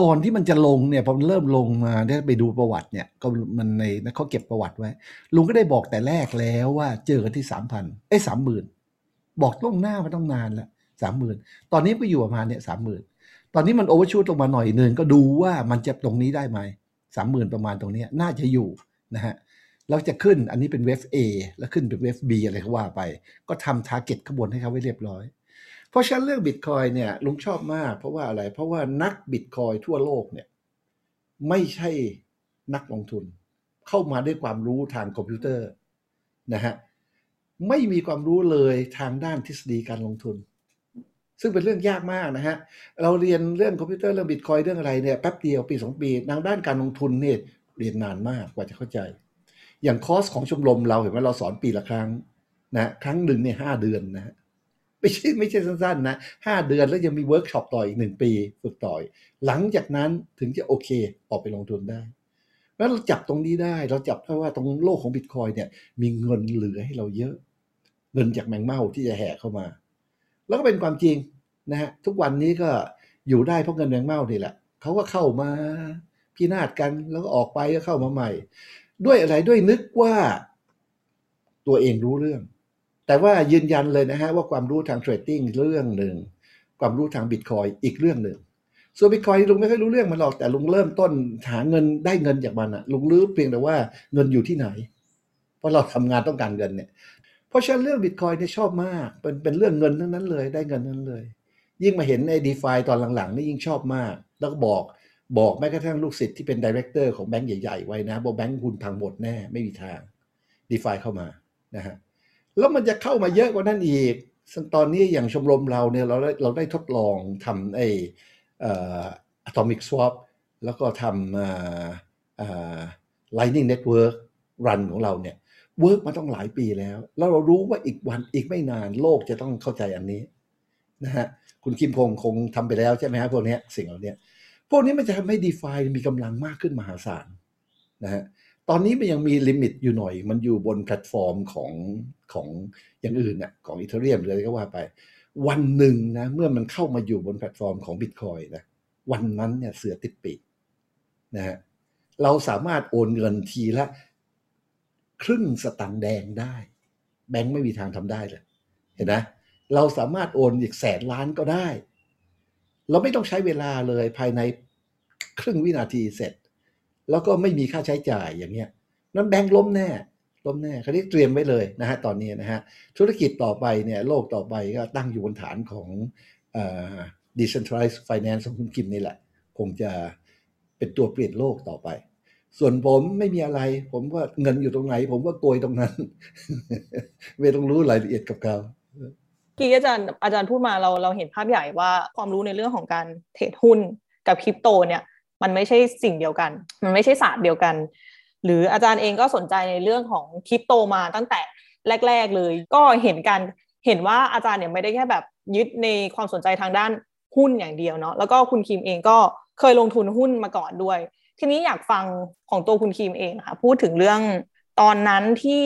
ก่อนที่มันจะลงเนี่ยพอมันเริ่มลงมาได้ไปดูประวัติเนี่ยก็มันในเขาเก็บประวัติไว้ ลุงก็ได้บอกแต่แรกแล้วว่าเจอกันที่สามพันเอ้สามหมื่นบอกล่วงหน้ามาตั้งนานแล้วสามหมื่นตอนนี้ก็อยู่ประมาณเนี่ยสามหมื่นตอนนี้มัน overshoot ลงมาหน่อยหนึ่งก็ดูว่ามันจะตรงนี้ได้ไหมสามหมื่นประมาณตรงนี้น่าจะอยู่นะฮะเราจะขึ้นอันนี้เป็นเวฟ A แล้วขึ้นเป็นเวฟ B อะไรก็ว่าไป ก็ทำ target ขบวนให้เขาไว้เรียบร้อย เพราะฉะนั้นเรื่องบิตคอยเนี่ยลุงชอบมาก เพราะว่าอะไร เพราะว่านักบิตคอยทั่วโลกเนี่ยไม่ใช่นักลงทุน เข้ามาด้วยความรู้ทางคอมพิวเตอร์นะฮะไม่มีความรู้เลยทางด้านทฤษฎีการลงทุน ซึ่งเป็นเรื่องยากมากนะฮะเราเรียนเรื่องคอมพิวเตอร์เรื่องบิตคอยเรื่องอะไรเนี่ยแป๊บเดียวปีสองปีทางด้านการลงทุนเนี่ยเรียนนานมากกว่าจะเข้าใจ อย่างคอร์สของชมรมเราเห็นไหมเราสอนปีละครั้งนะครั้งหนึ่งเนี่ยห้าเดือนนะฮะ ไม่ใช่ไม่ใช่สั้นๆนะห้าเดือนแล้วยังมีเวิร์กช็อปต่ออีกหนึ่งปีฝึกต่อย หลังจากนั้นถึงจะโอเคออกไปลงทุนได้แล้วเราจับตรงนี้ได้เราจับเพราะว่าตรงโลกของบิตคอยเนี่ย มีเงินเหลือให้เราเยอะ เงินจากแมงเม่าที่จะแห่เข้ามา แล้วก็เป็นความจริงนะฮะทุกวันนี้ก็อยู่ได้เพราะเงินแมงเม่านี่แหละเขาก็เข้ามาพินาศกันแล้วก็ออกไปก็เข้ามาใหม่ ด้วยอะไรด้วยนึกว่าตัวเองรู้เรื่อง แต่ว่ายืนยันเลยนะฮะว่าความรู้ทางเทรดดิ้งเรื่องหนึ่ง ความรู้ทางบิตคอยอีกเรื่องหนึ่ง ส่วนบิตคอยลุงไม่ค่อยรู้เรื่องมันหรอกแต่ลุงเริ่มต้นหาเงินได้เงินจากมันอะลุงรู้เพียงแต่ว่าเงินอยู่ที่ไหน เพราะเราทำงานต้องการเงินเนี่ยเพราะฉะนั้นเรื่องบิตคอยเนี่ยชอบมากเป็นเป็นเรื่องเงินทั้งนั้นเลยได้เงินทั้งนั้นเลย ยิ่งมาเห็นใน DeFi ตอนหลังๆนี่ยิ่งชอบมาก แล้วก็บอกบอกแม้กระทั่งลูกศิษย์ที่เป็น director ของแบงก์ใหญ่ๆไว้นะบอกแบงก์คุณพังหมดแน่ไม่มีทาง DeFi เข้ามานะฮะ แล้วมันจะเข้ามาเยอะกว่านั้นอีกซึ่งตอนนี้อย่างชมรมเราเนี่ยเราได้เราได้ทดลองทำไอ้เอ่อ atomic swap แล้วก็ทำ lightning network run ของเราเนี่ย work มาตั้งหลายปีแล้ว แล้วเรารู้ว่าอีกวันอีกไม่นานโลกจะต้องเข้าใจอันนี้นะฮะคุณคิมคงคงทำไปแล้วใช่ไหมฮะพวกนี้สิ่งเหล่านี้พวกนี้มันจะทำให้ DeFi มีกำลังมากขึ้นมหาศาลนะฮะตอนนี้มันยังมี limit อยู่หน่อย มันอยู่บนแพลตฟอร์มของ ของอย่างอื่นน่ะของ Ethereum หรืออะไรก็ว่าไป วันหนึ่งนะเมื่อมันเข้ามาอยู่บนแพลตฟอร์มของบิตคอยนะวันนั้นเนี่ยเสือติดปีกนะฮะเราสามารถโอนเงินทีละ ครึ่งสตังค์แดงได้ แบงค์ไม่มีทางทำได้เลย เห็นไหมเราสามารถโอนอีกแสนล้านก็ได้ เราไม่ต้องใช้เวลาเลยภายในครึ่งวินาทีเสร็จ แล้วก็ไม่มีค่าใช้จ่ายอย่างเงี้ยนั้นแบงค์ล้มแน่ ล้มแน่เขาเรียกเตรียมไว้เลยนะฮะตอนนี้นะฮะธุรกิจต่อไปเนี่ยโลกต่อไปก็ตั้งอยู่บนฐานของเอ่อ decentralized finance ของคุณกิมนี่แหละ คงจะเป็นตัวเปลี่ยนโลกต่อไป ส่วนผมไม่มีอะไร ผมว่าเงินอยู่ตรงไหน ผมว่าโกยตรงนั้น ไม่ต้องรู้รายละเอียดกับเขากี้อาจารย์อาจารย์พูดมาเราเราเห็นภาพใหญ่ว่าความรู้ในเรื่องของการเทรดหุ้นกับคริปโตเนี่ย มันไม่ใช่สิ่งเดียวกัน มันไม่ใช่ศาสตร์เดียวกัน หรืออาจารย์เองก็สนใจในเรื่องของคริปโตมาตั้งแต่แรก ๆ เลย ก็เห็นการเห็นว่าอาจารย์เนี่ยไม่ได้แค่แบบยึดในความสนใจทางด้านหุ้นอย่างเดียวเนาะแล้วก็คุณคิมเองก็เคยลงทุนหุ้นมาก่อนด้วย ทีนี้อยากฟังของตัวคุณคิมเองค่ะ พูดถึงเรื่องตอนนั้นที่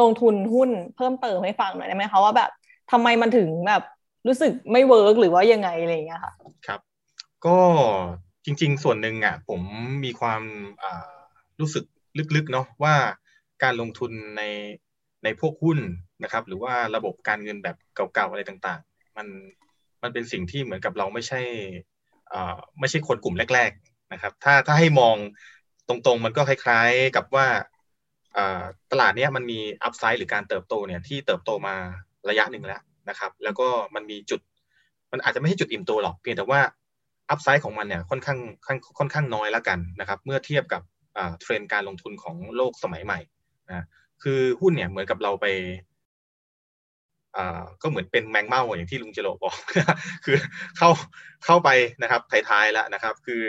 ลงทุนหุ้นเพิ่มเติมให้ฟังหน่อยได้ไหมคะว่าแบบทำไมมันถึงแบบรู้สึกไม่เวิร์กหรือว่ายังไงอะไรอย่างเงี้ยค่ะครับ ก็จริง ๆ ส่วนหนึ่งอะผมมีความอ่า รู้สึกลึกๆเนาะว่าการลงทุนในในพวกหุ้นนะครับ หรือว่าระบบการเงินแบบเก่าๆอะไรต่างๆ มันมันเป็นสิ่งที่เหมือนกับเราไม่ใช่อ่ไม่ใช่คนกลุ่มแรก ๆนะครับ ถ้าถ้าให้มองตรงๆ มันก็คล้ายๆกับว่าตลาดเนี้ยมันมี upside หรือการเติบโตเนี่ยที่เติบโตมาระยะหนึ่งแล้วนะครับ แล้วก็มันมีจุด มันอาจจะไม่ใช่จุดอิ่มตัวหรอก เพียงแต่ว่า upside ของมันเนี่ยค่อนข้างค่อนข้างน้อยแล้วกันนะครับ เมื่อเทียบกับ เทรนด์การลงทุนของโลกสมัยใหม่นะคือหุ้นเนี่ยเหมือนกับเราไปก็เหมือนเป็นแมงเม่าอย่างที่ลุงเจโรบอก คือเข้าเข้าไปนะครับท้ายๆแล้วนะครับ คือ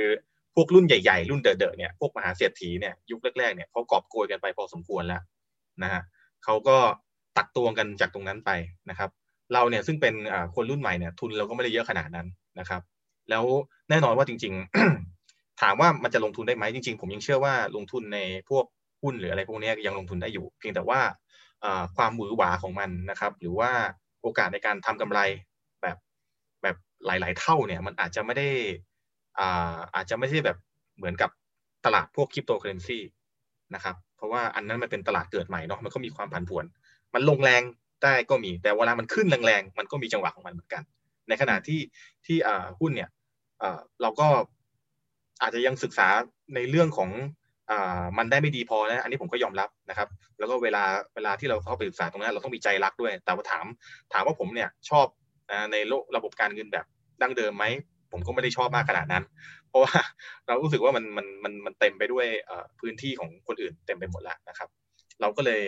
พวกรุ่นใหญ่ๆ รุ่นเดอะๆเนี่ยพวกมหาเศรษฐีเนี่ยยุคแรกๆเนี่ยเขากอบโกยกันไปพอสมควรแล้วนะฮะเขาก็ตักตวงกันจากตรงนั้นไปนะครับ เราเนี่ยซึ่งเป็นคนรุ่นใหม่เนี่ยทุนเราก็ไม่ได้เยอะขนาดนั้นนะครับ แล้วแน่นอนว่าจริง ๆ ถามว่ามันจะลงทุนได้ไหมจริง ๆ ผมยังเชื่อว่าลงทุนในพวกหุ้นหรืออะไรพวกนี้ยังลงทุนได้อยู่ เพียงแต่ว่าความหวือหวาของมันนะครับ หรือว่าโอกาสในการทำกำไรแบบแบบหลาย ๆ เท่าเนี่ยมันอาจจะไม่ได้อาอาจจะไม่ใช่แบบเหมือนกับตลาดพวกคริปโตเคอเรนซีนะครับเพราะว่าอันนั้นมันเป็นตลาดเกิดใหม่เนาะมันก็มีความผันผวน มันลงแรงได้ก็มีแต่เวลามันขึ้นแรงๆมันก็มีจังหวะของมันเหมือนกัน ในขณะที่ที่หุ้นเนี่ยเราก็ อาจจะยังศึกษาในเรื่องของอมันได้ไม่ดีพอนะอันนี้ผมก็ยอมรับนะครับ แล้วก็เวลาเวลาที่เราเข้าไปศึกษาตรงนั้นเราต้องมีใจรักด้วย แต่ว่าถามถามว่าผมเนี่ยชอบในโลกระบบการเงินแบบดั้งเดิมไหมผมก็ไม่ได้ชอบมากขนาดนั้น เพราะว่าเรารู้สึกว่ามันมันมันมันเต็มไปด้วยพื้นที่ของคนอื่นเต็มไปหมดแล้วนะครับ เราก็เลย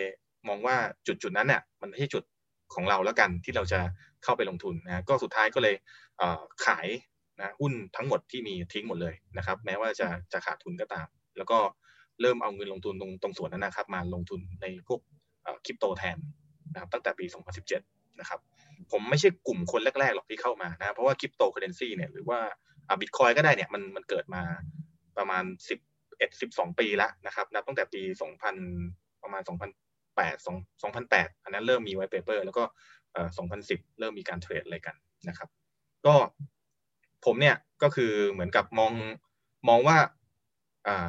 มองว่าจุดจุดนั้นเนี่ยมันไม่ใช่จุดของเราแล้วกันที่เราจะเข้าไปลงทุนนะก็สุดท้ายก็เลยขาย นะหุ้นทั้งหมดที่มีทิ้งหมดเลยนะครับ แม้ว่าจะจะขาดทุนก็ตาม แล้วก็เริ่มเอาเงินลงทุนตรงตรงส่วนนั้นนะครับ มาลงทุนในพวกคริปโตแทนนะครับตั้งแต่ปี 2017 นะครับ ผมไม่ใช่กลุ่มคนแรกๆหรอกที่เข้ามานะเพราะว่าคริปโตเคอเรนซีเนี่ยหรือว่าบิตคอยก็ได้เนี่ยมันมันเกิดมาประมาณ 11 12 ปีแล้วนะครับนับตั้งแต่ปี 2000 ประมาณ 2008 2008 อันนั้นเริ่มมี white paper แล้วก็เอ่อ2010 เริ่มมีการเทรดอะไรกันนะครับ ก็ ผมเนี่ยก็คือเหมือนกับมองมองว่า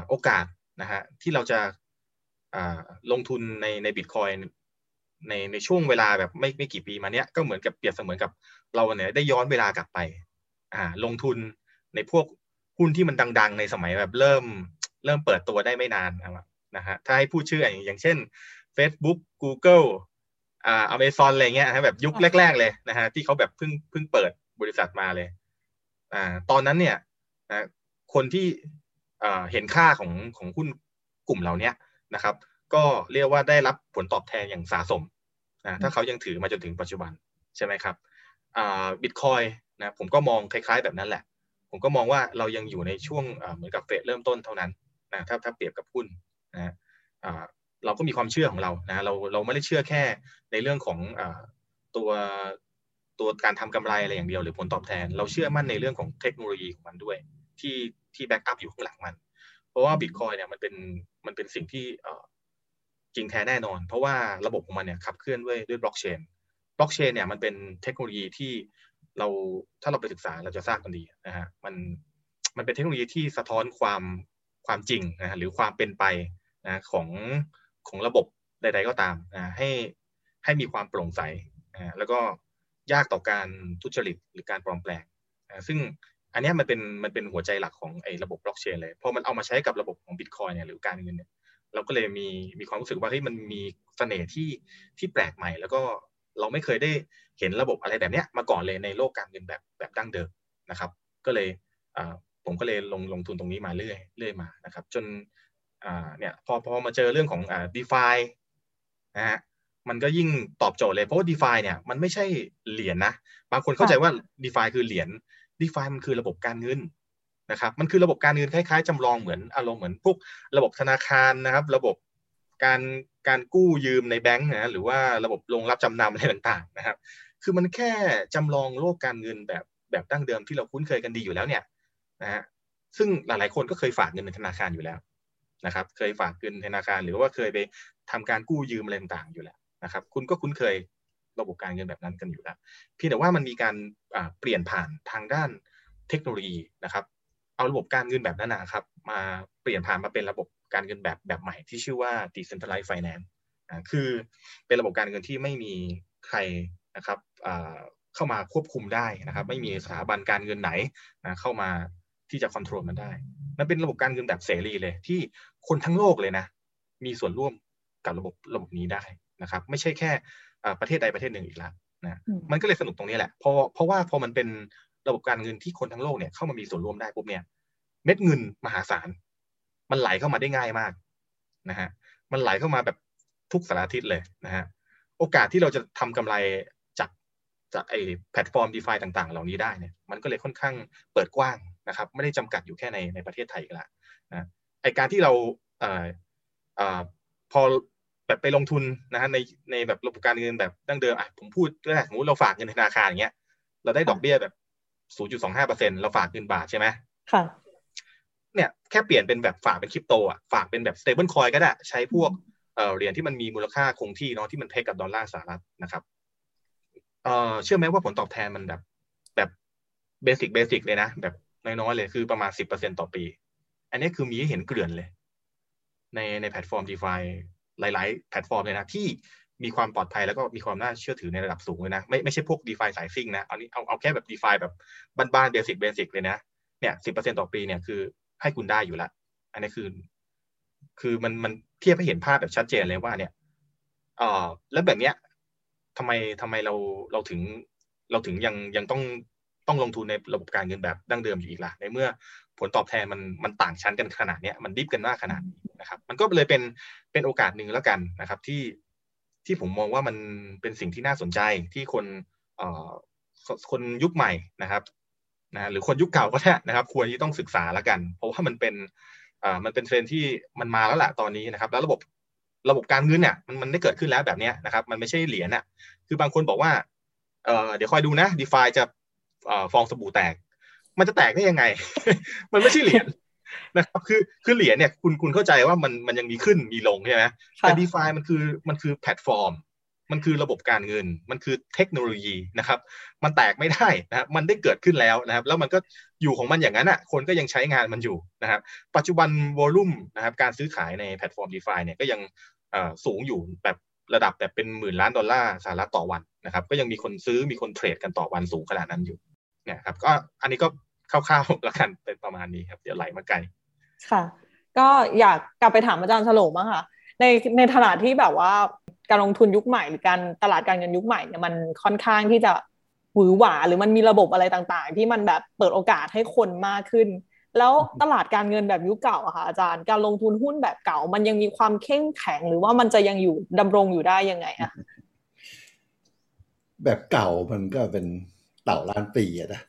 โอกาสนะฮะที่เราจะลงทุนในในบิตคอยในในช่วงเวลาแบบไม่ไม่กี่ปีมาเนี้ยก็เหมือนกับเปรียบเสมือนกับเราเนี่ยได้ย้อนเวลากลับไปอ่าลงทุนในพวกหุ้นที่มันดัง ๆ ในสมัยแบบเริ่มเริ่มเปิดตัวได้ไม่นานนะฮะถ้าให้พูดชื่ออย่างอย่างเช่น Facebook Google อ่า Amazon อะไรเงี้ยนะแบบยุคแรก ๆ เลยนะฮะที่เขาแบบเพิ่งเพิ่งเปิดบริษัทมาเลย อ่าตอนนั้นเนี่ยนะคนที่เห็นค่าของของหุ้นกลุ่มเหล่านี้นะครับ ก็เรียกว่าได้รับผลตอบแทนอย่างสะสมนะถ้าเขายังถือมาจนถึงปัจจุบันใช่ไหมครับบิตคอยนะผมก็มองคล้ายๆแบบนั้นแหละ ผมก็มองว่าเรายังอยู่ในช่วงเหมือนกับเฟสเริ่มต้นเท่านั้นนะถ้าถ้าเปรียบกับหุ้นนะเราก็มีความเชื่อของเรานะเราเราไม่ได้เชื่อแค่ในเรื่องของอตัว ตัวการทำกำไรอะไรอย่างเดียวหรือผลตอบแทน เราเชื่อมั่นในเรื่องของเทคโนโลยีของมันด้วย ที่ที่แบ็กอัพอยู่ข้างหลังมัน เพราะว่าบิตคอยเนี่ยมันเป็นมันเป็นสิ่งที่จริงแท้แน่นอน เพราะว่าระบบของมันเนี่ยขับเคลื่อนด้วยด้วยบล็อกเชนบล็อกเชนเนี่ยมันเป็นเทคโนโลยีที่เราถ้าเราไปศึกษาเราจะทราบกันดีนะฮะมันมันเป็นเทคโนโลยีที่สะท้อนความความจริงนะหรือความเป็นไปนะของของระบบใด ๆก็ตามนะให้ให้มีความโปร่งใสนะแล้วก็ ยากต่อการทุจริตหรือการปลอมแปลงซึ่งอันนี้มันเป็นมันเป็นหัวใจหลักของไอ้ระบบบล็อกเชนเลยพอมันเอามาใช้กับระบบของบิตคอยเนี่ยหรือการเงินเนี่ยเราก็เลยมีมีความรู้สึกว่าเฮ้ยมันมีเสน่ห์ที่ที่แปลกใหม่ แล้วก็เราไม่เคยได้เห็นระบบอะไรแบบเนี้ยมาก่อนเลยในโลกการเงินแบบแบบดั้งเดิมนะครับ ก็เลยผมก็เลยลงลงทุนตรงนี้มาเรื่อยเรื่อยมานะครับ จนเนี่ยพอพอมาเจอเรื่องของอ่านะฮะ มันก็ยิ่งตอบโจทย์เลย เพราะว่า DeFi เนี่ยมันไม่ใช่เหรียญนนะ บางคนเข้าใจว่า DeFi คือเหรียญ DeFi มันคือระบบการเงินนะครับมันคือระบบการเงินคล้ายๆจำลองเหมือนอารมณ์เหมือนพวกระบบธนาคารนะครับ ระบบการการกู้ยืมในแบงก์นะหรือว่าระบบลงรับจำนำอะไรต่างๆนะครับ คือมันแค่จำลองโลกการเงินแบบแบบดั้งเดิมที่เราคุ้นเคยกันดีอยู่แล้วเนี่ยนะฮะซึ่งหลายๆคนก็เคยฝากเงินในธนาคารอยู่แล้วนะครับ เคยฝากเงินธนาคารหรือว่าเคยไปทำการกู้ยืมอะไรต่างๆอยู่แล้ว นะครับคุณก็คุ้นเคยระบบการเงินแบบนั้นกันอยู่แล้วเพียงแต่ว่ามันมีการเปลี่ยนผ่านทางด้านเทคโนโลยีนะครับ เอาระบบการเงินแบบนั้นนะครับ มาเปลี่ยนผ่านมาเป็นระบบการเงินแบบแบบใหม่ที่ชื่อว่า decentralized finance คือเป็นระบบการเงินที่ไม่มีใครนะครับเข้ามาควบคุมได้นะครับ ไม่มีสถาบันการเงินไหนเข้ามาที่จะควบคุมมันได้มันเป็นระบบการเงินแบบเสรีเลย ที่คนทั้งโลกเลยนะ มีส่วนร่วมกับระบบระบบนี้ได้ นะครับ ไม่ใช่แค่ประเทศใดประเทศหนึ่งอีกแล้วนะมันก็เลยสนุกตรงนี้แหละเพราะเพราะว่าพอมันเป็นระบบการเงินที่คนทั้งโลกเนี่ยเข้ามามีส่วนร่วมได้ปุ๊บเนี่ย เม็ดเงินมหาศาลมันไหลเข้ามาได้ง่ายมากนะฮะมันไหลเข้ามาแบบทุกสารทิศเลยนะฮะโอกาสที่เราจะทำกำไรจากจากไอ้แพลตฟอร์ม d e f าต่างๆ เหล่านี้ได้เนี่ยมันก็เลยค่อนข้างเปิดกว้างนะครับ ไม่ได้จำกัดอยู่แค่ในในประเทศไทยกันละนะไอการที่เราเอ่อเอ่อพอ แบบไปลงทุนนะฮะในในแบบระบบการเงินแบบดั้งเดิมอะผมพูดก็ได้สมมติเราฝากเงินธนาคารอย่างเงี้ย เราได้ดอกเบี้ยแบบ0.25%เราฝากเงินบาทใช่ไหมค่ะ เนี่ยแค่เปลี่ยนเป็นแบบฝากเป็นคริปโตอะฝากเป็นแบบ stable coin ก็ได้ ใช้พวกเอ่อเหรียญที่มันมีมูลค่าคงที่เนาะที่มัน peg กับดอลลาร์สหรัฐนะครับเอ่อเชื่อไหมว่าผลตอบแทนมันแบบ แบบ basic basic เลยนะแบบน้อยๆเลยคือประมาณสิบเปอร์เซ็นต่อปี อันนี้คือมีให้เห็นเกลื่อนเลย ในในแพลตฟอร์ม DeFi หลาย ๆ แพลตฟอร์มเลยนะที่มีความปลอดภัยแล้วก็มีความน่าเชื่อถือในระดับสูงเลยนะ ไม่ไม่ใช่พวก d e f าสายซิ่งนะเอานี้เอาเอาแค่แบบ d e f าแบบบ้านๆ basic basic เลยนะเนี่ยสิบเปอร์เซ็นต่อปีเนี่ยคือให้คุณได้อยู่แล้วอันนี้คือ คือมันมันเทียบให้เห็นภาพแบบชัดเจนเลยว่าเนี่ยเอ่อแล้วแบบเนี้ยทำไมทำไมเราเราถึงเราถึงยังยังต้อง ต้องลงทุนในระบบการเงินแบบดั้งเดิมอยู่อีกล่ะในเมื่อผลตอบแทนมันมันต่างชั้นกันขนาดนี้มัน diff กันมากขนาดนี้นะครับ มันก็เลยเป็นเป็นโอกาสหนึ่งแล้วกันนะครับ ที่ที่ผมมองว่ามันเป็นสิ่งที่น่าสนใจที่คนเอ่อคนยุคใหม่นะครับนะหรือคนยุคเก่าก็ได้นะครับ ควรที่ต้องศึกษาแล้วกัน เพราะว่ามันเป็นอ่ามันเป็นเทรนที่มันมาแล้วแหละตอนนี้นะครับ แล้วระบบระบบการเงินเนี่ยมันมันได้เกิดขึ้นแล้วแบบนี้นะครับ มันไม่ใช่เหรียญอะคือบางคนบอกว่าเอ่อเดี๋ยวคอยดูนะดีฟาจะ ฟองสบู่แตก มันจะแตกได้ยังไง มันไม่ใช่เหรียญนะครับคือคือเหรียญเนี่ยคุณคุณเข้าใจว่ามันมันยังมีขึ้นมีลงใช่ไหมแต่ DeFi มันคือมันคือแพลตฟอร์ม มันคือระบบการเงิน มันคือเทคโนโลยีนะครับ มันแตกไม่ได้นะครับมันได้เกิดขึ้นแล้วนะครับ แล้วมันก็อยู่ของมันอย่างนั้นอะ คนก็ยังใช้งานมันอยู่นะครับ ปัจจุบัน volume นะครับการซื้อขายในแพลตฟอร์ม d e f าเนี่ยก็ยังสูงอยู่แบบ ระดับแบบเป็นหมื่นล้านดอลลาร์สหรัฐต่อวันนะครับ ก็ยังมีคนซื้อมีคนเทรดกันต่อวันสูงขนาดนั้นอยู่เนี่ยครับ ก็อันนี้ก็คร่าวๆแล้วกันเป็นประมาณนี้ครับ เดี๋ยวไหลมาไกลค่ะ ก็อยากกลับไปถามอาจารย์ฉลมบ้างค่ะ ในในขณะที่แบบว่าการลงทุนยุคใหม่หรือการตลาดการเงินยุคใหม่เนี่ยมันค่อนข้างที่จะหวือหวาหรือมันมีระบบอะไรต่างๆ ที่มันแบบเปิดโอกาสให้คนมากขึ้น แล้วตลาดการเงินแบบยุคเก่าอะค่ะอาจารย์การลงทุนหุ้นแบบเก่า มันยังมีความเข้มแข็งหรือว่ามันจะยังอยู่ดำรงอยู่ได้ยังไงอะแบบเก่ามันก็เป็นเต่าล้านปีอะนะ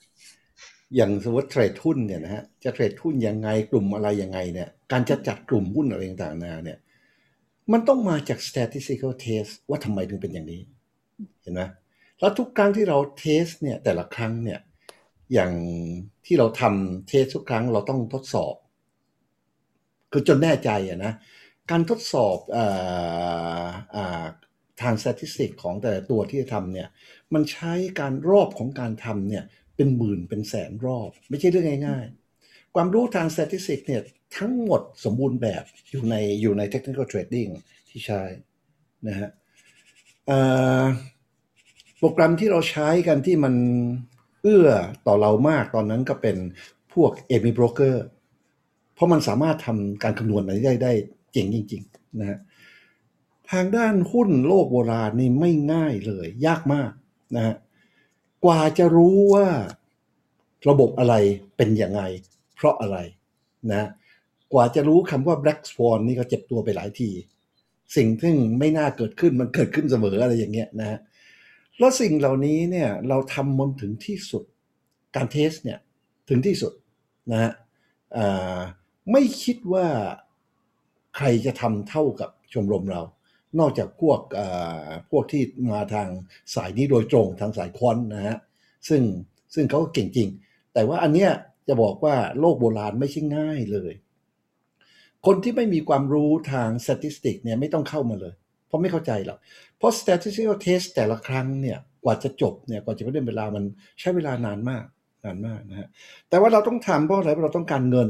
อย่างสมมติเทรดหุ้นเนี่ยนะฮะจะเทรดหุ้นยังไงกลุ่มอะไรยังไงเนี่ย การจะจัดกลุ่มหุ้นอะไรต่างๆนาเนี่ย มันต้องมาจาก statistical test ว่าทำไมถึงเป็นอย่างนี้ เห็นไหมแล้วทุกครั้งที่เราเทสเนี่ยแต่ละครั้งเนี่ย อย่างที่เราทำเทสทุกครั้งเราต้องทดสอบ คือจนแน่ใจอะนะการทดสอบอทางสถิติของแต่ละตัวที่จะทำเนี่ยมันใช้การรอบของการทำเนี่ยเป็นหมื่นเป็นแสนรอบ ไม่ใช่เรื่องง่าย ๆ ความรู้ทางสถิติเนี่ยทั้งหมดสมบูรณ์แบบอยู่ในอยู่ใน technical trading ที่ใช้นะฮะโปรแกรมที่เราใช้กันที่มัน เอื้อต่อเรามากตอนนั้นก็เป็นพวก AMI Broker เพราะมันสามารถทำการคำนวณอะไรได้ได้เจ๋งจริง ๆ นะฮะทางด้านหุ้นโลกโบราณนี่ไม่ง่ายเลย ยากมากนะฮะกว่าจะรู้ว่าระบบอะไรเป็นอย่างไง เพราะอะไรนะกว่าจะรู้คำว่า black swan นี่ก็เจ็บตัวไปหลายที สิ่งที่ไม่น่าเกิดขึ้นมันเกิดขึ้นเสมออะไรอย่างเงี้ยนะฮะ แล้วสิ่งเหล่านี้เนี่ยเราทำมันถึงที่สุดการเทสเนี่ยถึงที่สุดนะฮะไม่คิดว่าใครจะทำเท่ากับชมรมเรา นอกจากพวกพวกที่มาทางสายนี้โดยตรงทางสายคอนนะฮะซึ่งซึ่งเขาก็เก่งจริง แต่ว่าอันเนี้ยจะบอกว่าโลกโบราณไม่ใช่ง่ายเลย คนที่ไม่มีความรู้ทางสถิติเนี่ยไม่ต้องเข้ามาเลย เพราะไม่เข้าใจหรอก เพราะ statistical test แต่ละครั้งเนี่ยกว่าจะจบเนี่ยกว่าจะไม่ได้เวลามันใช้เวลานานมากนานมากนะฮะแต่ว่าเราต้องทำเพราะอะไรเราต้องการเงิน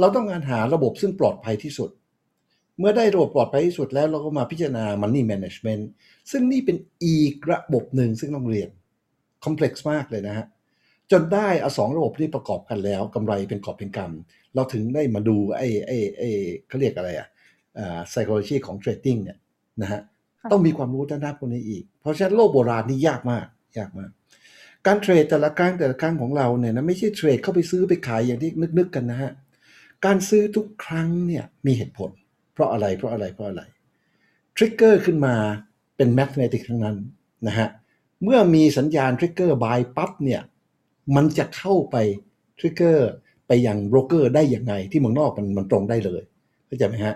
เราต้องการหาระบบซึ่งปลอดภัยที่สุด เมื่อได้ระบบปลอดภัยที่สุดแล้วเราก็มาพิจารณา money management ซึ่งนี่เป็นอีกระบบหนึ่งซึ่งต้องเรียน complex มากเลยนะฮะจนได้เอาสองระบบที่ประกอบกันแล้วกำไรเป็นกอบเป็นกำเราถึงได้มาดูไอ้ไอ้ไอ้เขาเรียกอะไรอะอ่า psychology ของ trading เนี่ยนะฮะ ต้องมีความรู้ด้านด้านพวกนี้อีก เพราะฉะนั้นโลกโบราณนี่ยากมากยากมาก การเทรดแต่ละครั้งแต่ละครั้งของเราเนี่ยนะไม่ใช่เทรดเข้าไปซื้อไปขายอย่างที่นึกๆกันนะฮะการซื้อทุกครั้งเนี่ยมีเหตุผล เพราะอะไรเพราะอะไรเพราะอะไร trigger ขึ้นมาเป็น automatic ทั้งนั้นนะฮะเมื่อมีสัญญาณ trigger buy ปั๊บเนี่ยมันจะเข้าไป trigger ไปยังโบรกเกอร์ได้ยังไงที่เมืองนอกมันมันตรงได้เลยเข้าใจไหมฮะ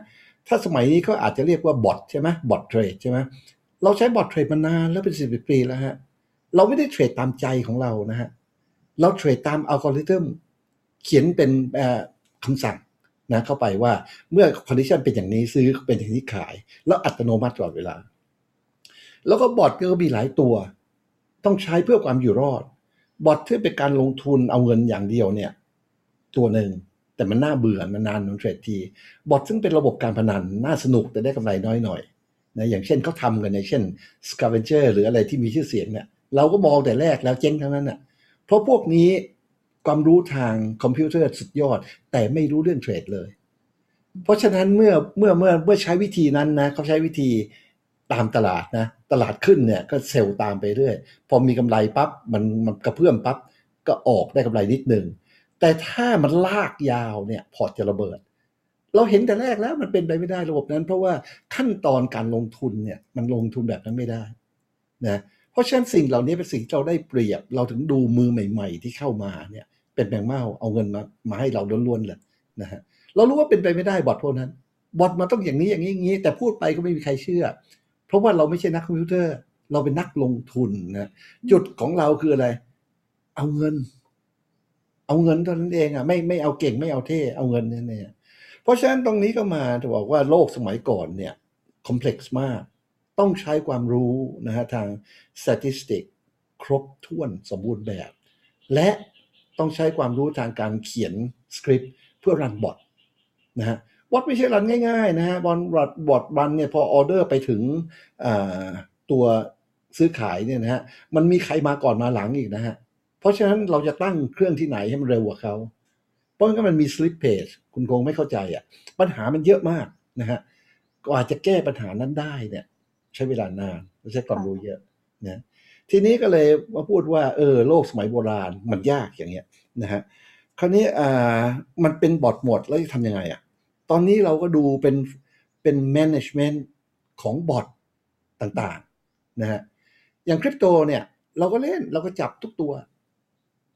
ถ้าสมัยนี้ก็อาจจะเรียกว่าบอทใช่ไหมบอทเทรดใช่ไหมเราใช้บอทเทรดมานานแล้วเป็นสิบปีแล้วฮะเราไม่ได้เทรดตามใจของเรานะฮะเราเทรดตามอัลกอริทึมเขียนเป็นคำสั่งนะเข้าไปว่าเมื่อ condition เป็นอย่างนี้ซื้อเป็นอย่างนี้ขาย แล้วอัตโนมัติตลอดเวลา แล้วก็บอทก็มีหลายตัว ต้องใช้เพื่อความอยู่รอด บอทที่เป็นการลงทุนเอาเงินอย่างเดียวเนี่ย ตัวหนึ่ง แต่มันน่าเบื่อมันนานมันเทรดที บอทซึ่งเป็นระบบการพนันน่าสนุกแต่ได้กำไรน้อยหน่อยนะอย่างเช่นเขาทำกันในเช่น scavenger หรืออะไรที่มีชื่อเสียงเนี่ยเราก็มองแต่แรกแล้วเจ๊งทั้งนั้นน่ะเพราะพวกนี้ความรู้ทางคอมพิวเตอร์สุดยอด แต่ไม่รู้เรื่องเทรดเลย เพราะฉะนั้นเมื่อเมื่อเมื่อเมื่อใช้วิธีนั้นนะเขาใช้วิธีตามตลาดนะตลาดขึ้นเนี่ยก็เซลล์ตามไปเรื่อย พอมีกำไรปั๊บมันมันกระเพื่อมปั๊บก็ออกได้กำไรนิดหนึ่ง แต่ถ้ามันลากยาวเนี่ยพอร์ตจะระเบิด เราเห็นแต่แรกแล้วมันเป็นไปไม่ได้ระบบนั้น เพราะว่าขั้นตอนการลงทุนเนี่ยมันลงทุนแบบนั้นไม่ได้นะเพราะฉะนั้นสิ่งเหล่านี้เป็นสิ่งที่เราได้เปรียบ เราถึงดูมือใหม่ ๆ ที่เข้ามาเนี่ย เป็นแบงเมาเอาเงินมามาให้เราล้วนๆเลยนะฮะเรารู้ว่าเป็นไปไม่ได้บอทพวกนั้นบอทมันต้องอย่างนี้อย่างนี้อย่างนี้ แต่พูดไปก็ไม่มีใครเชื่อ เพราะว่าเราไม่ใช่นักคอมพิวเตอร์ เราเป็นนักลงทุนนะจุดของเราคืออะไร เอาเงิน เอาเงินเท่านั้นเองอะไม่ไม่เอาเก่งไม่เอาเท่เอาเงินเนี่ยเนี่ยเพราะฉะนั้นตรงนี้ก็มาจะบอกว่าโลกสมัยก่อนเนี่ยคอมเพล็กซ์มาก ต้องใช้ความรู้นะฮะทางสถิติครบถ้วนสมบูรณ์แบบ และต้องใช้ความรู้ทางการเขียนสคริปต์เพื่อรันบอทนะฮะบอทไม่ใช่รันง่ายๆนะฮะบอทบอทบอทรันเนี่ยพอออเดอร์ไปถึงตัวซื้อขายเนี่ยนะฮะมันมีใครมาก่อนมาหลังอีกนะฮะ เพราะฉะนั้นเราจะตั้งเครื่องที่ไหนให้มันเร็วกว่าเขาเพราะงั้นมันมี slip page คุณคงไม่เข้าใจอะ ปัญหามันเยอะมากนะฮะกว่าจะแก้ปัญหานั้นได้เนี่ย ใช้เวลานานใช้ความรู้เยอะนะทีนี้ก็เลยมาพูดว่าเออโลกสมัยโบราณมันยากอย่างเงี้ยนะฮะคราวนี้อ่ามันเป็นบอทหมดแล้วจะทำยังไงอะตอนนี้เราก็ดูเป็นเป็น management ของบอทต่างๆนะฮะอย่างคริปโตเนี่ย เราก็เล่นเราก็จับทุกตัว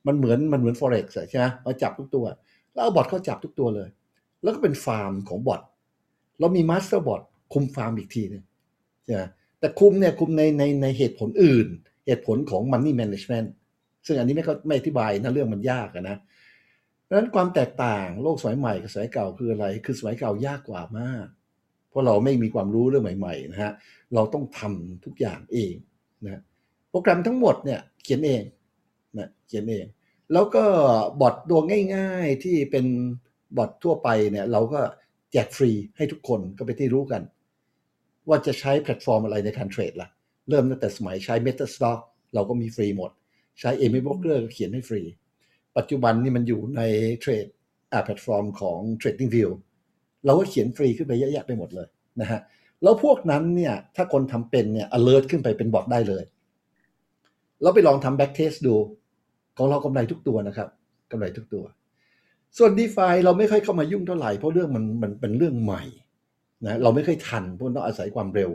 มันเหมือนมันเหมือน forex ใช่ไหมเราจับทุกตัว แล้วเอาบอทเข้าจับทุกตัวเลย แล้วก็เป็นฟาร์มของบอทเรามี master บอทคุมฟาร์มอีกทีหนึงใช่ไหมแต่คุมเนี่ยคุมในในในเหตุผลอื่น เหตุผลของ money management ซึ่งอันนี้ไม่ก็ไม่อธิบายนะเรื่องมันยากนะดังนั้นความแตกต่างโลกสมัยใหม่กับสมัยเก่าคืออะไร คือสมัยเก่ายากกว่ามาก เพราะเราไม่มีความรู้เรื่องใหม่ๆนะฮะเราต้องทำทุกอย่างเองนะโปรแกรมทั้งหมดเนี่ยเขียนเอง นะเขียนเอง แล้วก็บอทตัวง่าย ๆที่เป็นบอททั่วไปเนี่ย เราก็แจกฟรีให้ทุกคนก็ไปที่รู้กัน ว่าจะใช้แพลตฟอร์มอะไรในการเทรดล่ะ เริ่มตั้งแต่สมัยใช้ MetaStock เราก็มีฟรีหมด ใช้ AmiBroker ก็เขียนให้ฟรี ปัจจุบันนี่มันอยู่ในเทรดแพลตฟอร์มของ TradingView เราก็เขียนฟรีขึ้นไปเยอะแยะไปหมดเลยนะฮะแล้วพวกนั้นเนี่ยถ้าคนทำเป็นเนี่ย alert ขึ้นไปเป็นบอทได้เลยเราไปลองทำ back test ดู ของเรากำไรทุกตัวนะครับกำไรทุกตัว ส่วน d e f าเราไม่ค่อยเข้ามายุ่งเท่าไหร่เพราะเรื่องมันมันเป็นเรื่องใหม่นะเราไม่ค่อยทันเพราะต้องอาศัยความเร็ว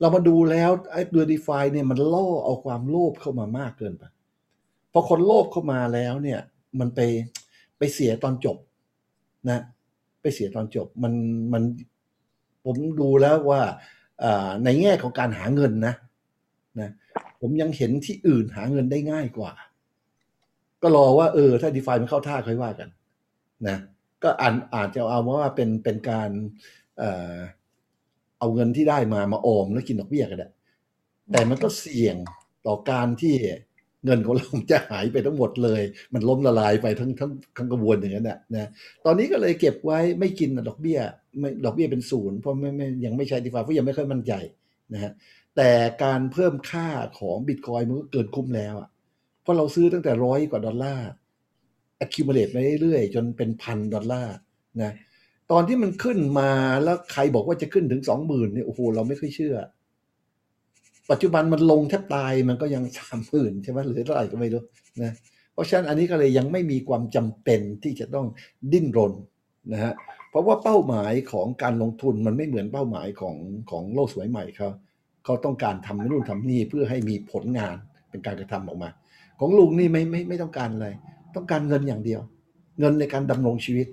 เรามาดูแล้วไอ้ตัว d e f าเนี่ยมันล่อเอาความโลภเข้ามามากเกินไปพอคนโลภเข้ามาแล้วเนี่ย มันไปไปเสียตอนจบนะ ไปเสียตอนจบมันมันผมดูแล้วว่าในแง่ของการหาเงินนะนะ ผมยังเห็นที่อื่นหาเงินได้ง่ายกว่า ก็รอว่าเออถ้า d e f ามันเข้าท่าค่อยว่ากันนะก็อ่านอาจจะเอาว่าเป็นเป็นการเอาเงินที่ได้มามาออมแล้วกินดอกเบี้ยกันแหละแต่มันก็เสี่ยงต่อการที่เงินของเราจะหายไปทั้งหมดเลย มันล้มละลายไปทั้งทั้งทั้งกระบวนอย่างนั้นนะนะ ตอนนี้ก็เลยเก็บไว้ไม่กินดอกเบี้ยไม่ดอกเบี้ยเป็นศูนย์เพราะไม่ไม่ยังไม่ใช้ดีฟาเพราะยังไม่ค่อยมั่นใจนะฮะแต่การเพิ่มค่าของบิตคอยมันก็เกินคุ้มแล้วอะ เพราะเราซื้อตั้งแต่ร้อยกว่าดอลลาร์ accumulate ไปเรื่อยๆ จนเป็นพันดอลลาร์นะตอนที่มันขึ้นมาแล้วใครบอกว่าจะขึ้นถึงสองหมื่นเนี่ยโอ้โหเราไม่ค่อยเชื่อ ปัจจุบันมันลงแทบตายมันก็ยังสามหมื่นใช่ไหมหรือเท่าไหร่ก็ไม่รู้นะเพราะฉะนั้นอันนี้ก็เลยยังไม่มีความจำเป็นที่จะต้องดิ้นรนนะฮะเพราะว่าเป้าหมายของการลงทุนมันไม่เหมือนเป้าหมายของของโลกสมัยใหม่เขาเขาต้องการทำนู่นทำนี่เพื่อให้มีผลงานเป็นการกระทำออกมา ของลุงนี่ไม่ไม่ไม่ต้องการอะไร ต้องการเงินอย่างเดียว เงินในการดำรงชีวิต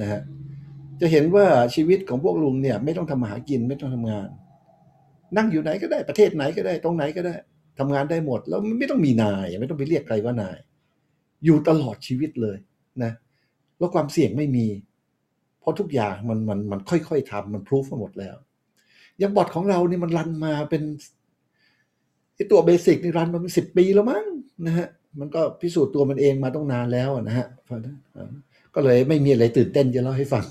นะฮะจะเห็นว่าชีวิตของพวกลุงเนี่ย ไม่ต้องทำมาหากินไม่ต้องทำงาน นั่งอยู่ไหนก็ได้ประเทศไหนก็ได้ตรงไหนก็ได้ทำงานได้หมด แล้วไม่ต้องมีนาย ไม่ต้องไปเรียกใครว่านาย อยู่ตลอดชีวิตเลยนะแล้วความเสี่ยงไม่มี เพราะทุกอย่างมันมันมันค่อยๆทำมันพิสูจมาหมดแล้วอย่างบอทของเรานี่มันรันมาเป็น ไอตัวเบสิกนี่รันมาเป็นสิบปีแล้วมั้งนะฮะมันก็พิสูจน์ตัวมันเองมาต้องนานแล้วนะฮะก็เลยไม่มีอะไรตื่นเต้นจะเล่าให้ฟัง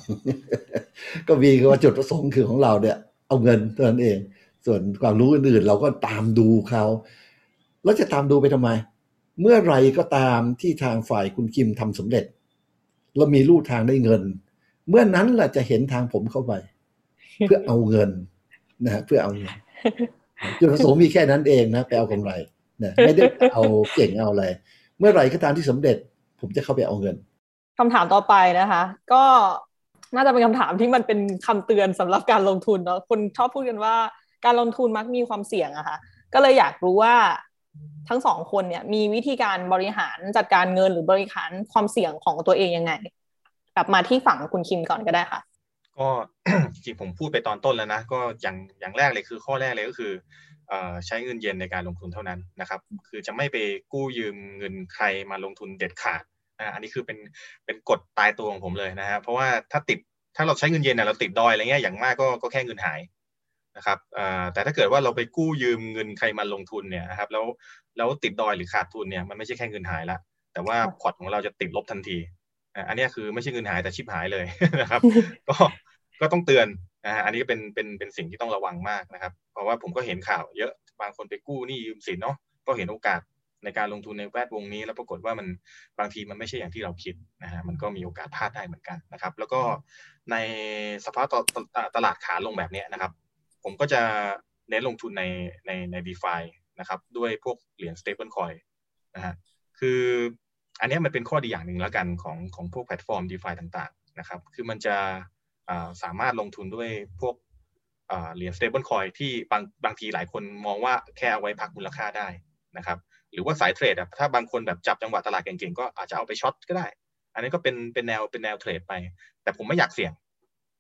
ก็มีคือว่าจุดประสงค์คือของเราเนี่ย เอาเงินเท่านั้นเอง ส่วนความรู้อื่นๆ เราก็ตามดูเขาแล้วจะตามดูไปทำไม เมื่อไรก็ตามที่ทางฝ่ายคุณคิมทำสำเร็จ แล้วมีลู่ทางได้เงิน เมื่อนั้นแหละจะเห็นทางผมเข้าไป เพื่อเอาเงินนะฮะเพื่อเอาเงิน จุดประสงค์มีแค่นั้นเองนะไปเอากำไรนะไม่ได้เอาเก่งเอาอะไร เมื่อไหร่ก็ตามที่สำเร็จ ผมจะเข้าไปเอาเงินคำถามต่อไปนะคะ ก็น่าจะเป็นคำถามที่มันเป็นคำเตือนสำหรับการลงทุนเนาะคนชอบพูดกันว่าการลงทุนมักมีความเสี่ยงอะค่ะก็เลยอยากรู้ว่าทั้งสองคนเนี่ย มีวิธีการบริหารจัดการเงินหรือบริหารความเสี่ยงของตัวเองยังไง กลับมาที่ฝั่งคุณคิมก่อนก็ได้ค่ะ ก็จริงๆผมพูดไปตอนต้นแล้วนะ ก็อย่างอย่างแรกเลยคือข้อแรกเลยก็คือเอ่อใช้เงินเย็นในการลงทุนเท่านั้นนะครับ คือจะไม่ไปกู้ยืมเงินใครมาลงทุนเด็ดขาดอ่าอันนี้คือเป็นเป็นกฎตายตัวของผมเลยนะฮะเพราะว่าถ้าติดถ้าเราใช้เงินเย็นเนี่ยเราติดดอยอะไรเงี้ยอย่างมากก็ก็แค่เงินหายนะครับอ่าแต่ถ้าเกิดว่าเราไปกู้ยืมเงินใครมาลงทุนเนี่ยนะครับแล้วแล้วติดดอยหรือขาดทุนเนี่ยมันไม่ใช่แค่เงินหายละแต่ว่าพอร์ตของเราจะติดลบทันทีอ่าอันนี้คือไม่ใช่เงินหายแต่ชิบหายเลยนะครับ ก็ ก็ต้องเตือนนะฮะอันนี้ก็เป็นเป็นเป็นสิ่งที่ต้องระวังมากนะครับ เพราะว่าผมก็เห็นข่าวเยอะบางคนไปกู้หนี้ยืมสินเนาะก็เห็นโอกาสในการลงทุนในแวดวงนี้ แล้วปรากฏว่ามันบางทีมันไม่ใช่อย่างที่เราคิดนะฮะมันก็มีโอกาสพลาดได้เหมือนกันนะครับ แล้วก็ในสภาพตตลาดขาลงแบบนี้นะครับ ผมก็จะเน้นลงทุนในในใน d e f านะครับด้วยพวกเหรียญ stable coin นะฮะคืออันนี้มันเป็นข้อดีอย่างหนึ่งแล้วกันของของพวกแพลตฟอร์ม d e f าต่างๆนะครับ คือมันจะ สามารถลงทุนด้วยพวกเหรียญ stable coin ที่บางบางทีหลายคนมองว่าแค่เอาไว้พักมูลค่าได้นะครับ หรือว่าสายเทรดอะถ้าบางคนแบบจับจังหวะตลาดเก่งๆ ก็อาจจะเอาไปช็อตก็ได้ อันนี้ก็เป็นเป็นแนวเป็นแนวเทรดไป แต่ผมไม่อยากเสี่ยง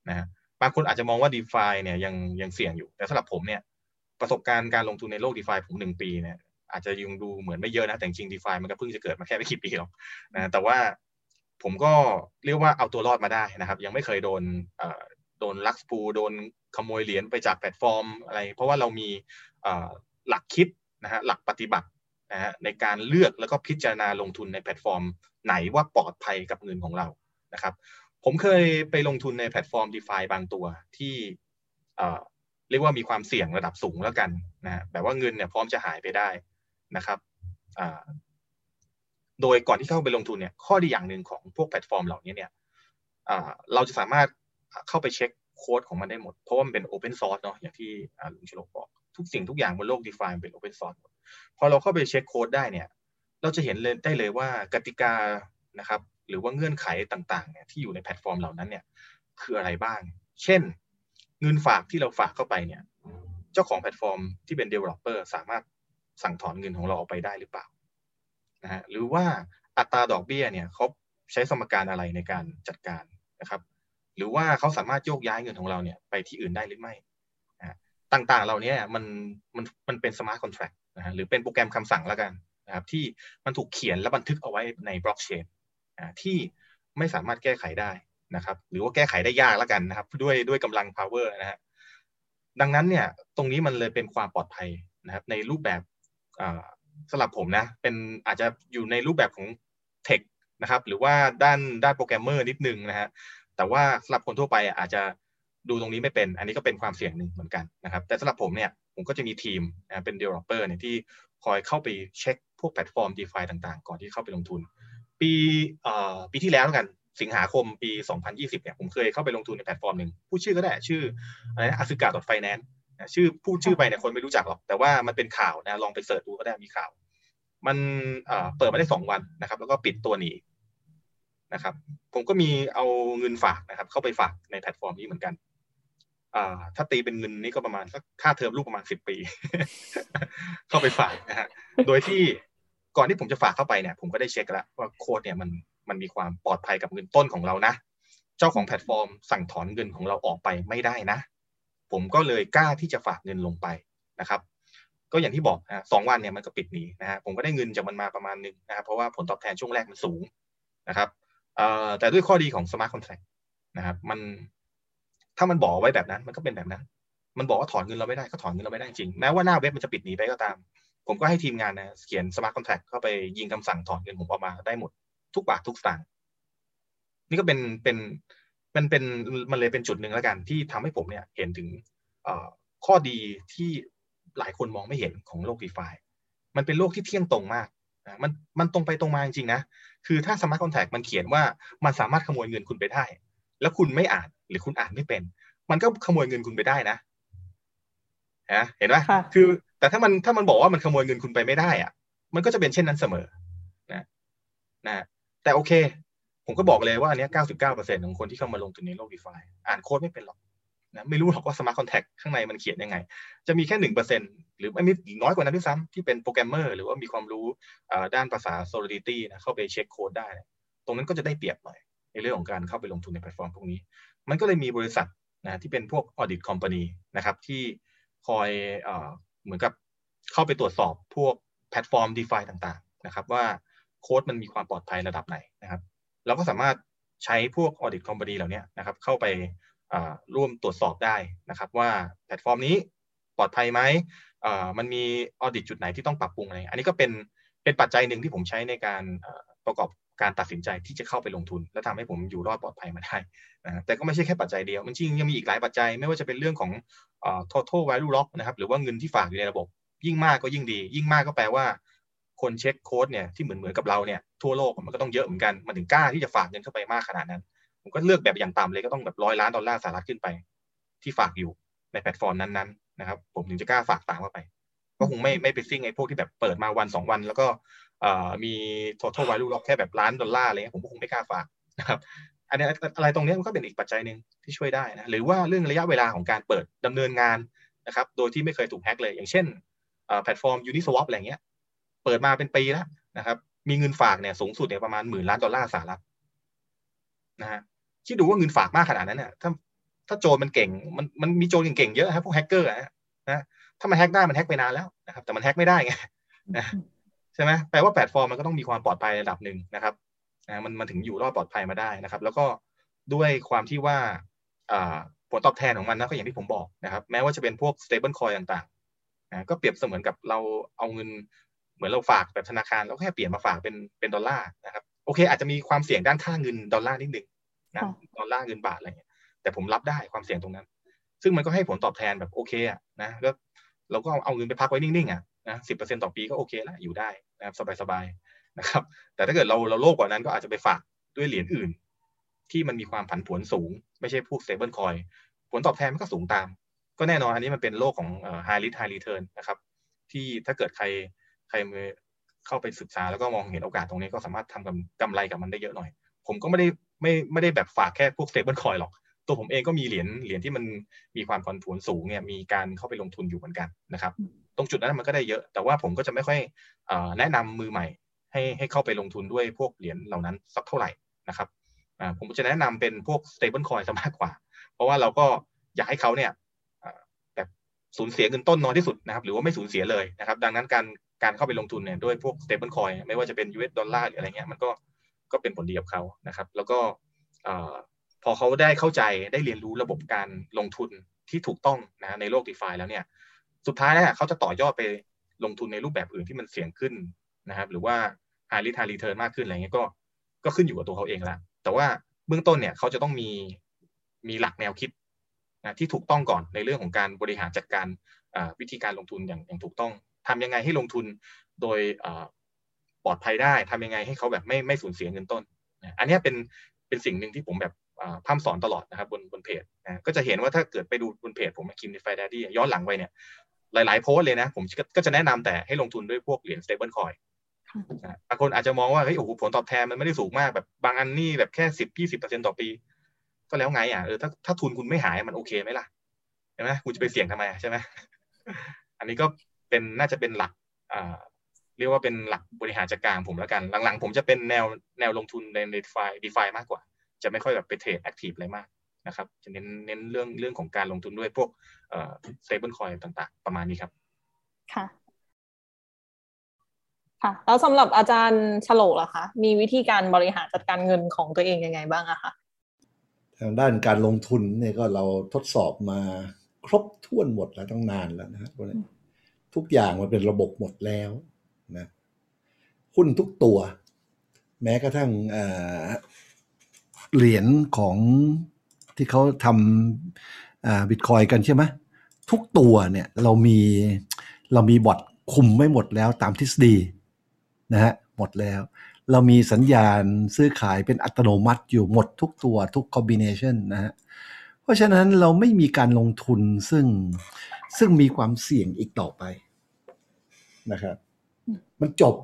นะฮะบางคนอาจจะมองว่า d e f าเนี่ยยังยังเสี่ยงอยู่ แต่สำหรับผมเนี่ยประสบการณ์การลงทุนในโลก d e f าผมหนึ่งปีเนี่ยอาจจะยังดูเหมือนไม่เยอะนะ แต่จริง d e f ามันก็เพิ่งจะเกิดมาแค่ไม่กี่ปีหรอกนะแต่ว่า ผมก็เรียกว่าเอาตัวรอดมาได้นะครับ ยังไม่เคยโดนโดน rug pull โดนขโมยเหรียญไปจากแพลตฟอร์มอะไร เพราะว่าเรามีหลักคิดนะฮะหลักปฏิบัตินะฮะในการเลือกแล้วก็พิจารณาลงทุนในแพลตฟอร์ม ไหนว่าปลอดภัยกับเงินของเรานะครับ ผมเคยไปลงทุนในแพลตฟอร์ม d e f าบางตัวที่เรียกว่ามีความเสี่ยงระดับสูงแล้วกันนะแบบว่าเงินเนี่ยพร้อมจะหายไปได้นะครับ โดยก่อนที่เข้าไปลงทุนเนี่ยข้อดีอย่างหนึ่งของพวกแพลตฟอร์มเหล่านี้เนี่ยเราจะสามารถเข้าไปเช็คโค้ดของมันได้หมด เพราะว่ามันเป็น open source เนาะอย่างที่ลุงโฉลกบอก ทุกสิ่งทุกอย่างบนโลก d e f าเป็น open source หมดพอเราเข้าไปเช็คโค้ดได้เนี่ยเราจะเห็นเลยได้เลยว่ากติกานะครับหรือว่าเงื่อนไขต่างๆเนี่ยที่อยู่ในแพลตฟอร์มเหล่านั้นเนี่ยคืออะไรบ้าง เช่น เงินฝากที่เราฝากเข้าไปเนี่ยเจ้าของแพลตฟอร์มที่เป็น developer สามารถสั่งถอนเงินของเราออกไปได้หรือเปล่า นะฮะหรือว่าอัตราดอกเบี้ยเนี่ยเขาใช้สมการอะไรในการจัดการนะครับหรือว่าเขาสามารถโยกย้ายเงินของเราเนี่ยไปที่อื่นได้หรือไม่ต่างๆ เหล่านี้มันมันมันเป็น smart contract นะฮะหรือเป็นโปรแกรมคำสั่งแล้วกันนะครับที่มันถูกเขียนและบันทึกเอาไว้ในบล็อกเชนที่ไม่สามารถแก้ไขได้นะครับ หรือว่าแก้ไขได้ยากแล้วกันนะครับ ด้วยด้วยกำลัง power นะฮะดังนั้นเนี่ยตรงนี้มันเลยเป็นความปลอดภัยนะครับในรูปแบบ สำหรับผมนะ เป็นอาจจะอยู่ในรูปแบบของ tech นะครับหรือว่าด้านด้านโปรแกรมเมอร์นิดนึงนะฮะแต่ว่าสำหรับคนทั่วไปอาจจะดูตรงนี้ไม่เป็น อันนี้ก็เป็นความเสี่ยงหนึ่งเหมือนกันนะครับ แต่สำหรับผมเนี่ยผมก็จะมีทีมนะเป็น developer เนี่ยที่คอยเข้าไปเช็คพวกแพลตฟอร์ม DeFi ต่างๆ ก่อนที่เข้าไปลงทุน ปีเอ่อปีที่แล้วกันสิงหาคมปี 2020เนี่ยผมเคยเข้าไปลงทุนในแพลตฟอร์มหนึ่งพูดชื่อก็ได้ชื่ออะไรนะ Asuka dot finance ชื่อพูดชื่อไปเนี่ยคนไม่รู้จักหรอกแต่ว่ามันเป็นข่าวนะลองไป search ดูก็ได้มีข่าว มันเปิดมาได้สองวันนะครับ แล้วก็ปิดตัวหนีนะครับ ผมก็มีเอาเงินฝากนะครับ เข้าไปฝากในแพลตฟอร์มนี้เหมือนกันถ้าตีเป็นเงินนี่ก็ประมาณสักค่าเทอมลูกประมาณสิบปี เข้าไปฝากนะฮะโดยที่ก่อนที่ผมจะฝากเข้าไปเนี่ย ผมก็ได้เช็คแล้วว่าโค้ดเนี่ยมันมันมีความปลอดภัยกับเงินต้นของเรานะ เจ้าของแพลตฟอร์มสั่งถอนเงินของเราออกไปไม่ได้นะ ผมก็เลยกล้าที่จะฝากเงินลงไปนะครับก็อย่างที่บอกนะสองวันเนี่ยมันก็ปิดหนีนะฮะผมก็ได้เงินจากมันมาประมาณนึงนะครับเพราะว่าผลตอบแทนช่วงแรกมันสูงนะครับแต่ด้วยข้อดีของ smart contract นะครับมันถ้ามันบอกไว้แบบนั้นมันก็เป็นแบบนั้น มันบอกว่าถอนเงินเราไม่ได้ก็ถอนเงินเราไม่ได้จริงแม้ว่าหน้าเว็บมันจะปิดหนีไปก็ตาม ผมก็ให้ทีมงานนะเขียน smart contract เข้าไปยิงคำสั่งถอนเงินผมออกมาได้หมดทุกบาททุกสตางค์นี่ก็เป็นเป็น มันเป็นมันเลยเป็นจุดหนึ่งแล้วกันที่ทำให้ผมเนี่ยเห็นถึงข้อดีที่หลายคนมองไม่เห็นของโลก DeFiมันเป็นโลกที่เที่ยงตรงมากมันมันตรงไปตรงมาจริงๆนะ คือถ้า smart contract มันเขียนว่ามันสามารถขโมยเงินคุณไปได้ แล้วคุณไม่อ่านหรือคุณอ่านไม่เป็น มันก็ขโมยเงินคุณไปได้นะฮะเห็นไหมค่ะคือ แต่ถ้ามันถ้ามันบอกว่ามันขโมยเงินคุณไปไม่ได้อะมันก็จะเป็นเช่นนั้นเสมอนะนะแต่โอเค ผมก็บอกเลยว่าอันนี้ 99%ของคนที่เข้ามาลงทุนในโลก DeFi อ่านโค้ดไม่เป็นหรอกนะไม่รู้หรอกว่า smart contract ข้างในมันเขียนยังไง จะมีแค่หนึ่งเปอร์เซ็นหรือไม่มีน้อยกว่านั้นด้วยซ้ำที่เป็นโปรแกรมเมอร์หรือว่ามีความรู้ด้านภาษา Solidity นะเข้าไปเช็คโค้ดได้ ตรงนั้นก็จะได้เปรียบหน่อยในเรื่องของการเข้าไปลงทุนในแพลตฟอร์มพวกนี้ มันก็เลยมีบริษัทนะที่เป็นพวก audit company นะครับที่คอยเอ่อเหมือนกับเข้าไปตรวจสอบพวกแพลตฟอร์ม DeFi ต่างๆนะครับว่าโค้ดมันมีความปลอดภัยระดับไหนนะครับ เราก็สามารถใช้พวก audit company เหล่านี้นะครับเข้าไปร่วมตรวจสอบได้นะครับว่าแพลตฟอร์มนี้ปลอดภัยไหมมันมี audit จุดไหนที่ต้องปรับปรุงอะไร อันนี้ก็เป็นเป็นปัจจัยหนึ่งที่ผมใช้ในการประกอบการตัดสินใจที่จะเข้าไปลงทุน และทำให้ผมอยู่รอดปลอดภัยมาได้นะแต่ก็ไม่ใช่แค่ปัจจัยเดียว มันจริงยังมีอีกหลายปัจจัย ไม่ว่าจะเป็นเรื่องของท่อ total value lock นะครับหรือว่าเงินที่ฝากอยู่ในระบบ ยิ่งมากก็ยิ่งดี ยิ่งมากก็แปลว่า คนเช็คโค้ดเนี่ยที่เหมือนเหมือนกับเราเนี่ยทั่วโลกมันก็ต้องเยอะเหมือนกันมันถึงกล้าที่จะฝากเงินเข้าไปมากขนาดนั้นผมก็เลือกแบบอย่างต่ำเลยก็ต้องแบบร้อยล้านดอลลาร์สหรัฐขึ้นไป ที่ฝากอยู่ในแพลตฟอร์มนั้นๆนะครับ ผมถึงจะกล้าฝากตามเข้าไป ก็คงไม่ไม่ไปซิ่งไอ้พวกที่แบบเปิดมาวันสองวัน แล้วก็มี total value lock แค่แบบล้านดอลลาร์อะไรเงี้ยผมก็คงไม่กล้าฝากนะครับอันนี้อะไรตรงนี้มันก็เป็นอีกปัจจัยหนึ่งที่ช่วยได้นะหรือว่าเรื่องระยะเวลาของการเปิดดำเนินงานนะครับ โดยที่ไม่เคยถูกแฮ็กเลย อย่างเช่นแพลตฟอร์ม Uniswap อะไรเงี้ย เปิดมาเป็นปีแล้วนะครับ มีเงินฝากเนี่ยสูงสุดเนี่ยประมาณหมื่นล้านดอลลาร์สหรัฐนะฮะคิดดูว่าเงินฝากมากขนาดนั้นเนี่ยถ้าถ้าโจรมันเก่งมันมันมีโจรเก่งๆเยอะครับพวกแฮกเกอร์อะนะถ้ามันแฮกได้มันแฮกไปนานแล้วนะครับ แต่มันแฮกไม่ได้ไงนะใช่ไหมแปลว่าแพลตฟอร์มมันก็ต้องมีความปลอดภัยระดับหนึ่งนะครับนะมันมันถึงอยู่รอดปลอดภัยมาได้นะครับ แล้วก็ด้วยความที่ว่าอ่าผลตอบแทนของมันนะก็อย่างที่ผมบอกนะครับ แม้ว่าจะเป็นพวก stable coin ต่างๆนะก็เปรียบเสมือนกับเราเอาเงิน เหมือนเราฝากแบบธนาคารแล้วแค่เปลี่ยนมาฝากเป็นเป็นดอลลาร์นะครับโอเคอาจจะมีความเสี่ยงด้านค่าเงินดอลลาร์นิดนึงนะดอลลาร์เงินบาทอะไรเงี้ยแต่ผมรับได้ความเสี่ยงตรงนั้น ซึ่งมันก็ให้ผลตอบแทนแบบโอเคอะนะก็เราก็เอาเงินไปพักไว้นิ่งๆอะนะสิบเปอร์เซ็นต่อปีก็โอเคละอยู่ได้นะครับสบายๆนะครับ แต่ถ้าเกิดเราเราโลภกว่านั้นก็อาจจะไปฝากด้วยเหรียญอื่น ที่มันมีความผันผวนสูง ไม่ใช่พวก stable coin ผลตอบแทนมันก็สูงตาม ก็แน่นอนอันนี้มันเป็นโลกของ high risk high return นะครับที่ถ้าเกิดใคร ใครมือเข้าไปศึกษาแล้วก็มองเห็นโอกาสตรงนี้ก็สามารถทำกำกำไรกับมันได้เยอะหน่อย ผมก็ไม่ได้ไม่ไม่ได้แบบฝากแค่พวก stable coin หรอก ตัวผมเองก็มีเหรียญเหรียญที่มันมีความผันผวนสูงเนี่ยมีการเข้าไปลงทุนอยู่เหมือนกันนะครับ ตรงจุดนั้นมันก็ได้เยอะ แต่ว่าผมก็จะไม่ค่อยแนะนำมือใหม่ ให้ให้เข้าไปลงทุนด้วยพวกเหรียญเหล่านั้นสักเท่าไหร่นะครับผมจะแนะนำเป็นพวก stable coin ซะมากกว่า เพราะว่าเราก็อยากให้เขาเนี่ยแบบสูญเสียเงินต้นน้อยที่สุดนะครับ หรือว่าไม่สูญเสียเลยนะครับ ดังนั้นการ การเข้าไปลงทุนเนี่ยด้วยพวก stable coin ไม่ว่าจะเป็น US ดอลลาร์หรืออะไรเงี้ยมันก็ก็เป็นผลดีกับเขานะครับ แล้วก็พอเขาได้เข้าใจได้เรียนรู้ระบบการลงทุนที่ถูกต้องนะในโลก DeFi แล้วเนี่ยสุดท้ายแล้วเขาจะต่อยอดไปลงทุนในรูปแบบอื่นที่มันเสี่ยงขึ้นนะครับ หรือว่า high risk high return มากขึ้นอะไรเงี้ยก็ก็ขึ้นอยู่กับตัวเขาเองละแต่ว่าเบื้องต้นเนี่ยเขาจะต้องมีมีหลักแนวคิดนะที่ถูกต้องก่อนในเรื่องของการบริหารจัดการวิธีการลงทุนอย่างอย่างถูกต้อง ทำยังไงให้ลงทุนโดยปลอดภัยได้ทำยังไงให้เขาแบบไม่ไม่สูญเสียเงินต้น อันนี้เป็นเป็นสิ่งหนึ่งที่ผมแบบพร่ำสอนตลอดนะครับบนบนเพจนะก็จะเห็นว่าถ้าเกิดไปดูบนเพจผมคิมในไฟดดี้ย้อนหลังไปเนี่ยหลายๆโพสเลยนะ ผมก็จะแนะนำแต่ให้ลงทุนด้วยพวกเหรียญ stable coin บางคนอาจจะมองว่าเฮ้ยโอ้โหผลตอบแทนมันไม่ได้สูงมากแบบบางอันนี่แบบแค่สิบยี่สิบเปอร์เซ็นต่อปี ก็แล้วไงอะเออถ้าถ้าทุนคุณไม่หายมันโอเคไหมล่ะใช่ไหมคุณจะไปเสี่ยงทำไมใช่ไหมอันนี้ก็ เป็นน่าจะเป็นหลักอ่าเรียกว่าเป็นหลักบริหารจัดการผมแล้วกัน หลังๆ ผมจะเป็นแนวแนวลงทุนใน DeFi DeFi มากกว่า จะไม่ค่อยแบบไปเทรดแอคทีฟอะไรมากนะครับ จะเน้นเน้นเรื่องเรื่องของการลงทุนด้วยพวกเอ่อ stable coin ต่างๆ ประมาณนี้ครับ ค่ะค่ะแล้วสำหรับอาจารย์ฉลกล่ะคะ มีวิธีการบริหารจัดการเงินของตัวเองยังไงบ้างอะคะทางด้านการลงทุนเนี่ยก็เราทดสอบมาครบถ้วนหมดแล้วตั้งนานแล้วนะฮะ ทุกอย่างมันเป็นระบบหมดแล้วนะหุ้นทุกตัว แม้กระทั่งเหรียญของที่เขาทำบิตคอยกันใช่ไหมทุกตัวเนี่ยเรามีเรามีบอทคุมไม่หมดแล้วตามทฤษฎีนะฮะหมดแล้ว เรามีสัญญาณซื้อขายเป็นอัตโนมัติอยู่หมดทุกตัวทุกคอมบิเนชันนะฮะ ราะฉะนั้นเราไม่มีการลงทุนซึ่งซึ่งมีความเสี่ยงอีกต่อไปนะครับ มันจบ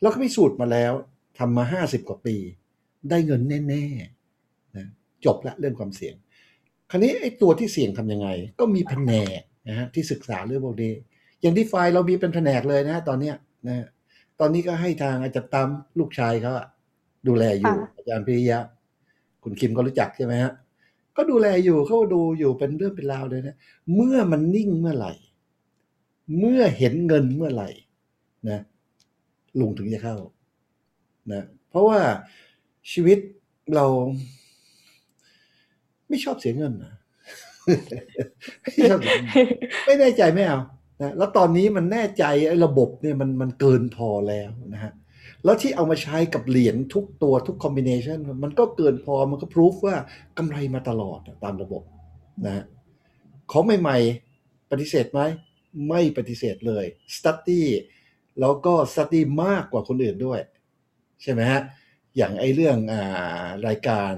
แล้วก็พิสูจน์มาแล้วทำมาห้าสิบกว่าปี ได้เงินแน่ๆนะจบละเรื่องความเสี่ยง คราวนี้ไอ้ตัวที่เสี่ยงทำยังไง ก็มีแผนกนะฮะที่ศึกษาเรื่องพวกนี้อย่างที่ไฟล์เรามีเป็นแผนกเลยนะ ตอนเนี้ยนะฮะตอนนี้ก็ให้ทางอาจารย์ตั้มลูกชายเขาอะดูแลอยู่ค่ะอาจารย์พิริยะ คุณคิมก็รู้จักใช่ไหมฮะ ก็ดูแลอยู่เขาดูอยู่เป็นเรื่องเป็นราวเลยนะ เมื่อมันนิ่งเมื่อไหร่ เมื่อเห็นเงินเมื่อไหร่นะลุงถึงจะเข้านะเพราะว่าชีวิตเรา ไม่ชอบเสียเงินนะไม่ชอบไม่แน่ใจไม่เอานะแล้วตอนนี้มันแน่ใจไอ้ระบบเนี่ยมันมันเกินพอแล้วนะฮะ แล้วที่เอามาใช้กับเหรียญทุกตัวทุกคอมบิเนชันมันก็เกินพอมันก็พิสูจว่ากำไรมาตลอดตามระบบนะฮะของใหม่ๆ ปฏิเสธไหม ไม่ปฏิเสธเลยสตั d ดี้แล้วก็สตั d ดี้มากกว่าคนอื่นด้วย ใช่ไหมฮะ อย่างไอ้เรื่องอารายการ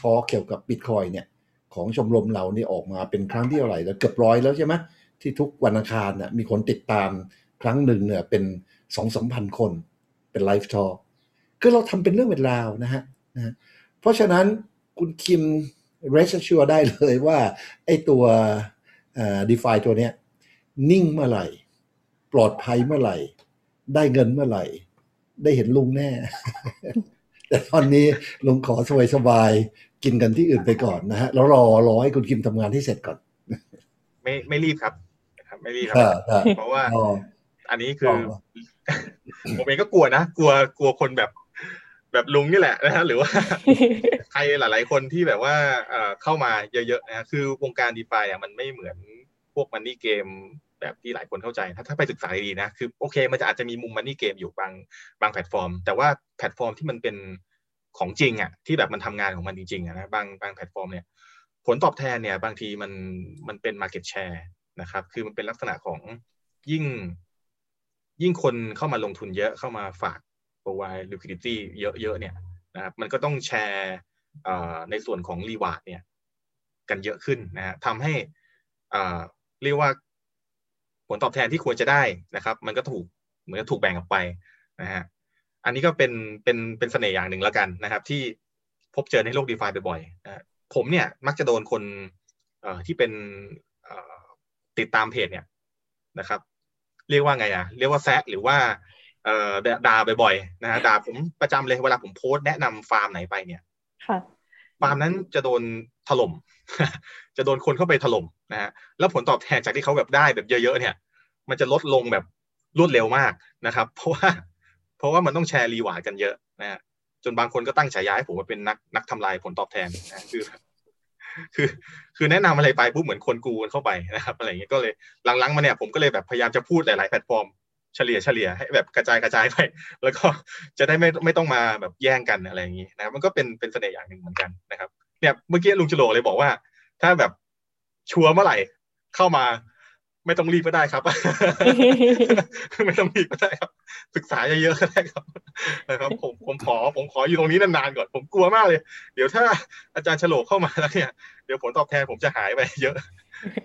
ทอ l k เกี่ยวกับบิตคอยเนี่ย ของชมรมเรานี่ออกมาเป็นครั้งที่เท่าไหร่แล้วเกือบร้อยแล้วใช่ไหมที่ทุกวันอังคารน่ะมีคนติดตามครั้งหนึ่งเนี่ยเป็นสองสามพันคน เป็นไลฟ์ทอ l k คือเราทำเป็นเรื่องเป็นราวนะฮะนะฮะเพราะฉะนั้นคุณคิม rest assure ได้เลยว่าไอ้ตัวดีฟาตัวเนี้ยนิ่งเมื่อไหร่ ปลอดภัยเมื่อไหร่ ได้เงินเมื่อไหร่ ได้เห็นลุงแน่ แต่ตอนนี้ลุงขอสบายสบายๆกินกันที่อื่นไปก่อนนะฮะ แล้วรอรอให้คุณคิมทำงานให้เสร็จก่อน ไม่ไม่รีบครับนะครับ ไม่รีบคครัรับครับ เพราะว่าอ๋ออันนี้คืออ๋อ ผมเองก็กลัวนะกลัวกลัวคนแบบแบบลุงนี่แหละนะฮะหรือว่าใครหลาย ๆ คนที่แบบว่าเอ่อเข้ามาเยอะๆนะฮะคือวงการ DeFi อะมันไม่เหมือนพวก money game แบบที่หลายคนเข้าใจ ถ้าถ้าไปศึกษาดีๆนะคือโอเคมันจะอาจจะมีมุม money game อยู่บางบางแพลตฟอร์ม แต่ว่าแพลตฟอร์มที่มันเป็นของจริงอะที่แบบมันทำงานของมันจริงๆอะนะบางบางแพลตฟอร์มเนี่ย ผลตอบแทนเนี่ย บางทีมันมันเป็น market share นะครับ คือมันเป็นลักษณะของยิ่ง ยิ่งคนเข้ามาลงทุนเยอะเข้ามาฝาก provide liquidity เยอะๆเนี่ยนะครับมันก็ต้องแชร์ในส่วนของ reward เนี่ยกันเยอะขึ้นนะฮะทำให้เอ่อเรียกว่าผลตอบแทนที่ควรจะได้นะครับ มันก็ถูกเหมือนถูกแบ่งออกไปนะฮะอันนี้ก็เป็นเป็นเป็นเสน่ห์อย่างหนึ่งแล้วกันนะครับ ที่พบเจอในโลก d e f i บ่อยๆนะผมเนี่ยมักจะโดนคนอ่อที่เป็นอ่อติดตามเพจเนี่ยนะครับ เรียกว่าไงอะเรียกว่าแซะหรือว่าเอ่อด่าบ่อยๆนะฮะด่าผมประจำเลยเวลาผมโพสต์แนะนำฟาร์มไหนไปเนี่ยค่ะฟาร์มนั้นจะโดนถล่ม จะโดนคนเข้าไปถล่มนะฮะแล้วผลตอบแทนจากที่เขาแบบได้แบบเยอะๆเนี่ย มันจะลดลงแบบรวดเร็วมากนะครับ เพราะว่าเพราะว่ามันต้องแชร์ reward กันเยอะนะฮะจนบางคนก็ตั้งฉายาให้ผมว่าเป็นนักนักทำลายผลตอบแทนนะคือ คือ คือแนะนำอะไรไปปุ๊บเหมือนคนกูกันเข้าไปนะครับอะไรอย่างเงี้ยก็เลยหลังๆมาเนี่ยผมก็เลยแบบพยายามจะพูดหลายๆแพลตฟอร์มเฉลี่ยเฉลี่ยให้แบบกระจายกระจายไป แล้วก็จะได้ไม่ไม่ต้องมาแบบแย่งกันอะไรอย่างนี้นะครับมันก็เป็นเป็นเสน่ห์อย่างหนึ่งเหมือนกันนะครับ เนี่ยเมื่อกี้ลุงโฉลกเลยบอกว่า ถ้าแบบชัวร์เมื่อไหร่เข้ามา ไม่ต้องรีบก็ได้ครับ ไม่ต้องรีบก็ได้ครับ ศึกษาเยอะๆก็ได้ครับนะครับ ผมผมขอผมขออยู่ตรงนี้นานๆก่อนผมกลัวมากเลย เดี๋ยวถ้าอาจารย์ฉลกเข้ามาแล้วเนี่ยเดี๋ยวผลตอบแทนผมจะหายไปเยอะ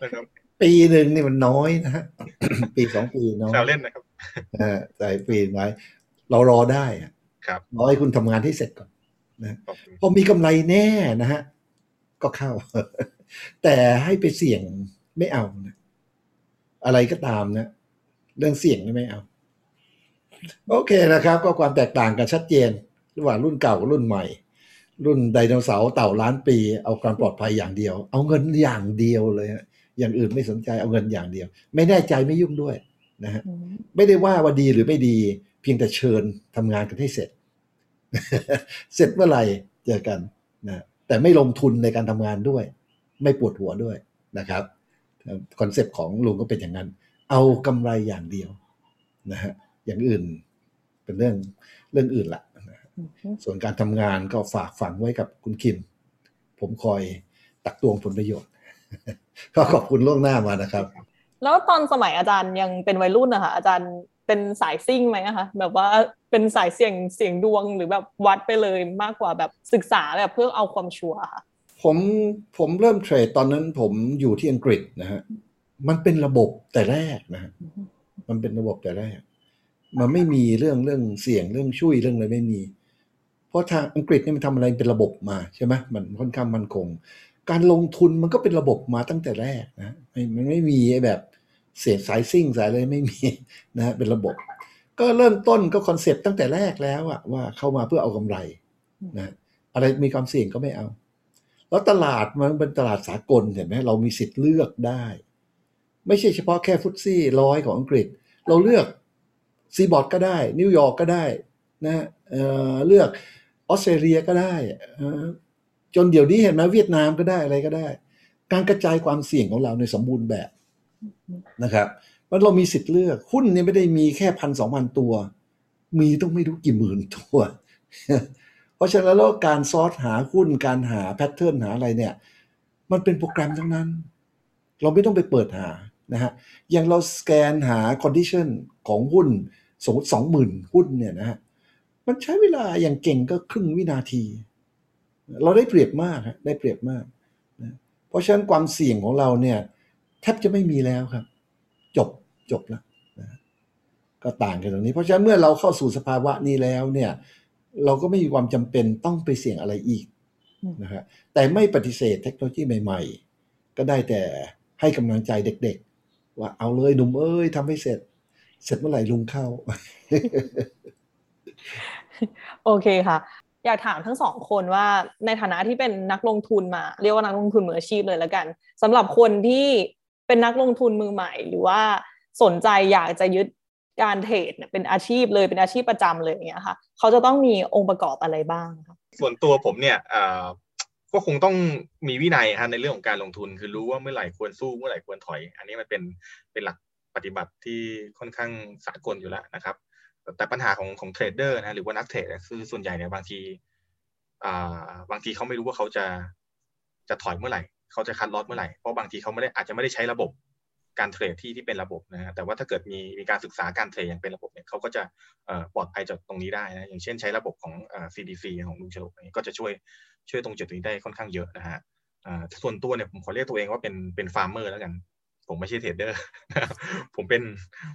นะครับ ปีหนึ่งนี่มันน้อยนะฮะปีสองปีน้อยแซวเล่นนะครับเออแต่ปีน้อยเรารอได้อะครับรอให้คุณทำงานให้เสร็จก่อนขอบคุณพอมีกำไรแน่นะฮะก็เข้า แต่ให้ไปเสี่ยงไม่เอานะ อะไรก็ตามนะเรื่องเสี่ยงนี่ไม่เอา โอเคนะครับ ก็ความแตกต่างกันชัดเจน ระหว่างรุ่นเก่ากับรุ่นใหม่ รุ่นไดโนเสาร์เต่าล้านปี เอาความปลอดภัยอย่างเดียว เอาเงินอย่างเดียวเลยฮะอย่างอื่นไม่สนใจเอาเงินอย่างเดียว ไม่แน่ใจไม่ยุ่งด้วยนะฮะไม่ได้ว่าว่าดีหรือไม่ดี เพียงแต่เชิญทำงานกันให้เสร็จ เสร็จเมื่อไหร่เจอกันนะแต่ไม่ลงทุนในการทำงานด้วย ไม่ปวดหัวด้วยนะครับ คอนเซปต์ของลุงก็เป็นอย่างนั้น เอากำไรอย่างเดียวนะฮะอย่างอื่นเป็นเรื่องเรื่องอื่นละนะฮะส่วนการทำงานก็ฝากฝังไว้กับคุณคิม ผมคอยตักตวงผลประโยชน์ ก็ขอบคุณล่วงหน้ามานะครับ แล้วตอนสมัยอาจารย์ยังเป็นวัยรุ่นนะคะอาจารย์เป็นสายซิ่งไหมอะคะแบบว่าเป็นสายเสี่ยงเสี่ยงดวงหรือแบบวัดไปเลยมากกว่าแบบศึกษาแบบเพื่อเอาความชัวร์ค่ะ ผมผมเริ่มเทรดตอนนั้นผมอยู่ที่อังกฤษนะฮะมันเป็นระบบแต่แรกนะฮะมันเป็นระบบแต่แรก มันไม่มีเรื่องเรื่องเสี่ยงเรื่องช่วยเรื่องอะไรไม่มี เพราะทางอังกฤษเนี่ยมันทำอะไรเป็นระบบมาใช่ไหมมันค่อนข้างมั่นคง การลงทุนมันก็เป็นระบบมาตั้งแต่แรกนะม่มันไม่มีแบบเสี่ยงสายซิ่งสายอะไรไม่มีนะฮะเป็นระบบ ก็เริ่มต้นก็คอนเซ็ปต์ตั้งแต่แรกแล้วอะว่าเข้ามาเพื่อเอากำไรนะอะไรมีความเสี่ยงก็ไม่เอา แล้วตลาดมันเป็นตลาดสากลเห็นไหมเรามีสิทธิ์เลือกได้ ไม่ใช่เฉพาะแค่ FTSE ร้อยของอังกฤษ เราเลือก CBOT ก็ได้ นิวยอร์กก็ได้นะเออเลือกออสเตรเลียก็ได้ จนเดี๋ยวนี้เห็นไหมเวียดนามก็ได้อะไรก็ได้ การกระจายความเสี่ยงของเราในสมบูรณ์แบบนะครับมันเรามีสิทธิ์เลือกหุ้นเนี่ยไม่ได้มีแค่พันสองพันตัว มีต้องไม่รู้กี่หมื่นตัว ราะฉะนั้นแล้วการซอสหาหุ้นการหาแพทเทิร์นหาอะไรเนี่ย มันเป็นโปรแกรมทั้งนั้น เราไม่ต้องไปเปิดหานะฮะอย่างเราสแกนหา condition ของหุ้นสมมติสองหมื่นหุ้นเนี่ยนะฮะมันใช้เวลาอย่างเก่งก็ครึ่งวินาที เราได้เปรียบมากได้เปรียบมากนะเพราะฉะนั้นความเสี่ยงของเราเนี่ย แทบจะไม่มีแล้วครับ จบจบแล้วนะก็ต่างกันตรงนี้ เพราะฉะนั้นเมื่อเราเข้าสู่สภาวะนี้แล้วเนี่ย เราก็ไม่มีความจำเป็นต้องไปเสี่ยงอะไรอีกนะฮะแต่ไม่ปฏิเสธเทคโนโลยีใหม่ ๆ ก็ได้แต่ให้กำลังใจเด็ก ๆ ว่าเอาเลยหนุ่มเอ้ยทำให้เสร็จ เสร็จเมื่อไหร่ลุงเข้า โอเคค่ะ อยากถามทั้งสองคนว่าในฐานะที่เป็นนักลงทุนมา เรียกว่านักลงทุนมืออาชีพเลยแล้วกันสำหรับคนที่เป็นนักลงทุนมือใหม่ หรือว่าสนใจอยากจะยึด การเทรดเนี่ยเป็นอาชีพเลยเป็นอาชีพประจำเลยอย่างเงี้ยค่ะเขาจะต้องมีองค์ประกอบอะไรบ้างคะส่วนตัวผมเนี่ยก็คงต้องมีวินัยฮะในเรื่องของการลงทุน คือรู้ว่าเมื่อไหร่ควรสู้เมื่อไหร่ควรถอย อันนี้มันเป็นเป็นหลักปฏิบัติที่ค่อนข้างสากลอยู่แล้วนะครับ แต่ปัญหาของของเทรดเดอร์นะหรือว่านักเทรดคือส่วนใหญ่เนี่ยบางทีบางทีเขาไม่รู้ว่าเขาจะจะถอยเมื่อไหร่ เขาจะ cut loss เมื่อไหร่ เพราะบางทีเขาไม่ได้อาจจะไม่ได้ใช้ระบบ การเทรดที่ที่เป็นระบบนะฮะแต่ว่าถ้าเกิดมีมีการศึกษาการเทรดอย่างเป็นระบบเนี่ยเขาก็จะปลอดภัยจากตรงนี้ได้นะอย่างเช่นใช้ระบบของ CDC ของลุงโฉลกอันนี้ก็จะช่วยช่วยตรงจุดนี้ได้ค่อนข้างเยอะนะฮะอ่าส่วนตัวเนี่ยผมขอเรียกตัวเองว่าเป็นเป็น farmer แล้วกัน ผมไม่ใช่เทรดเดอร์ผมเป็น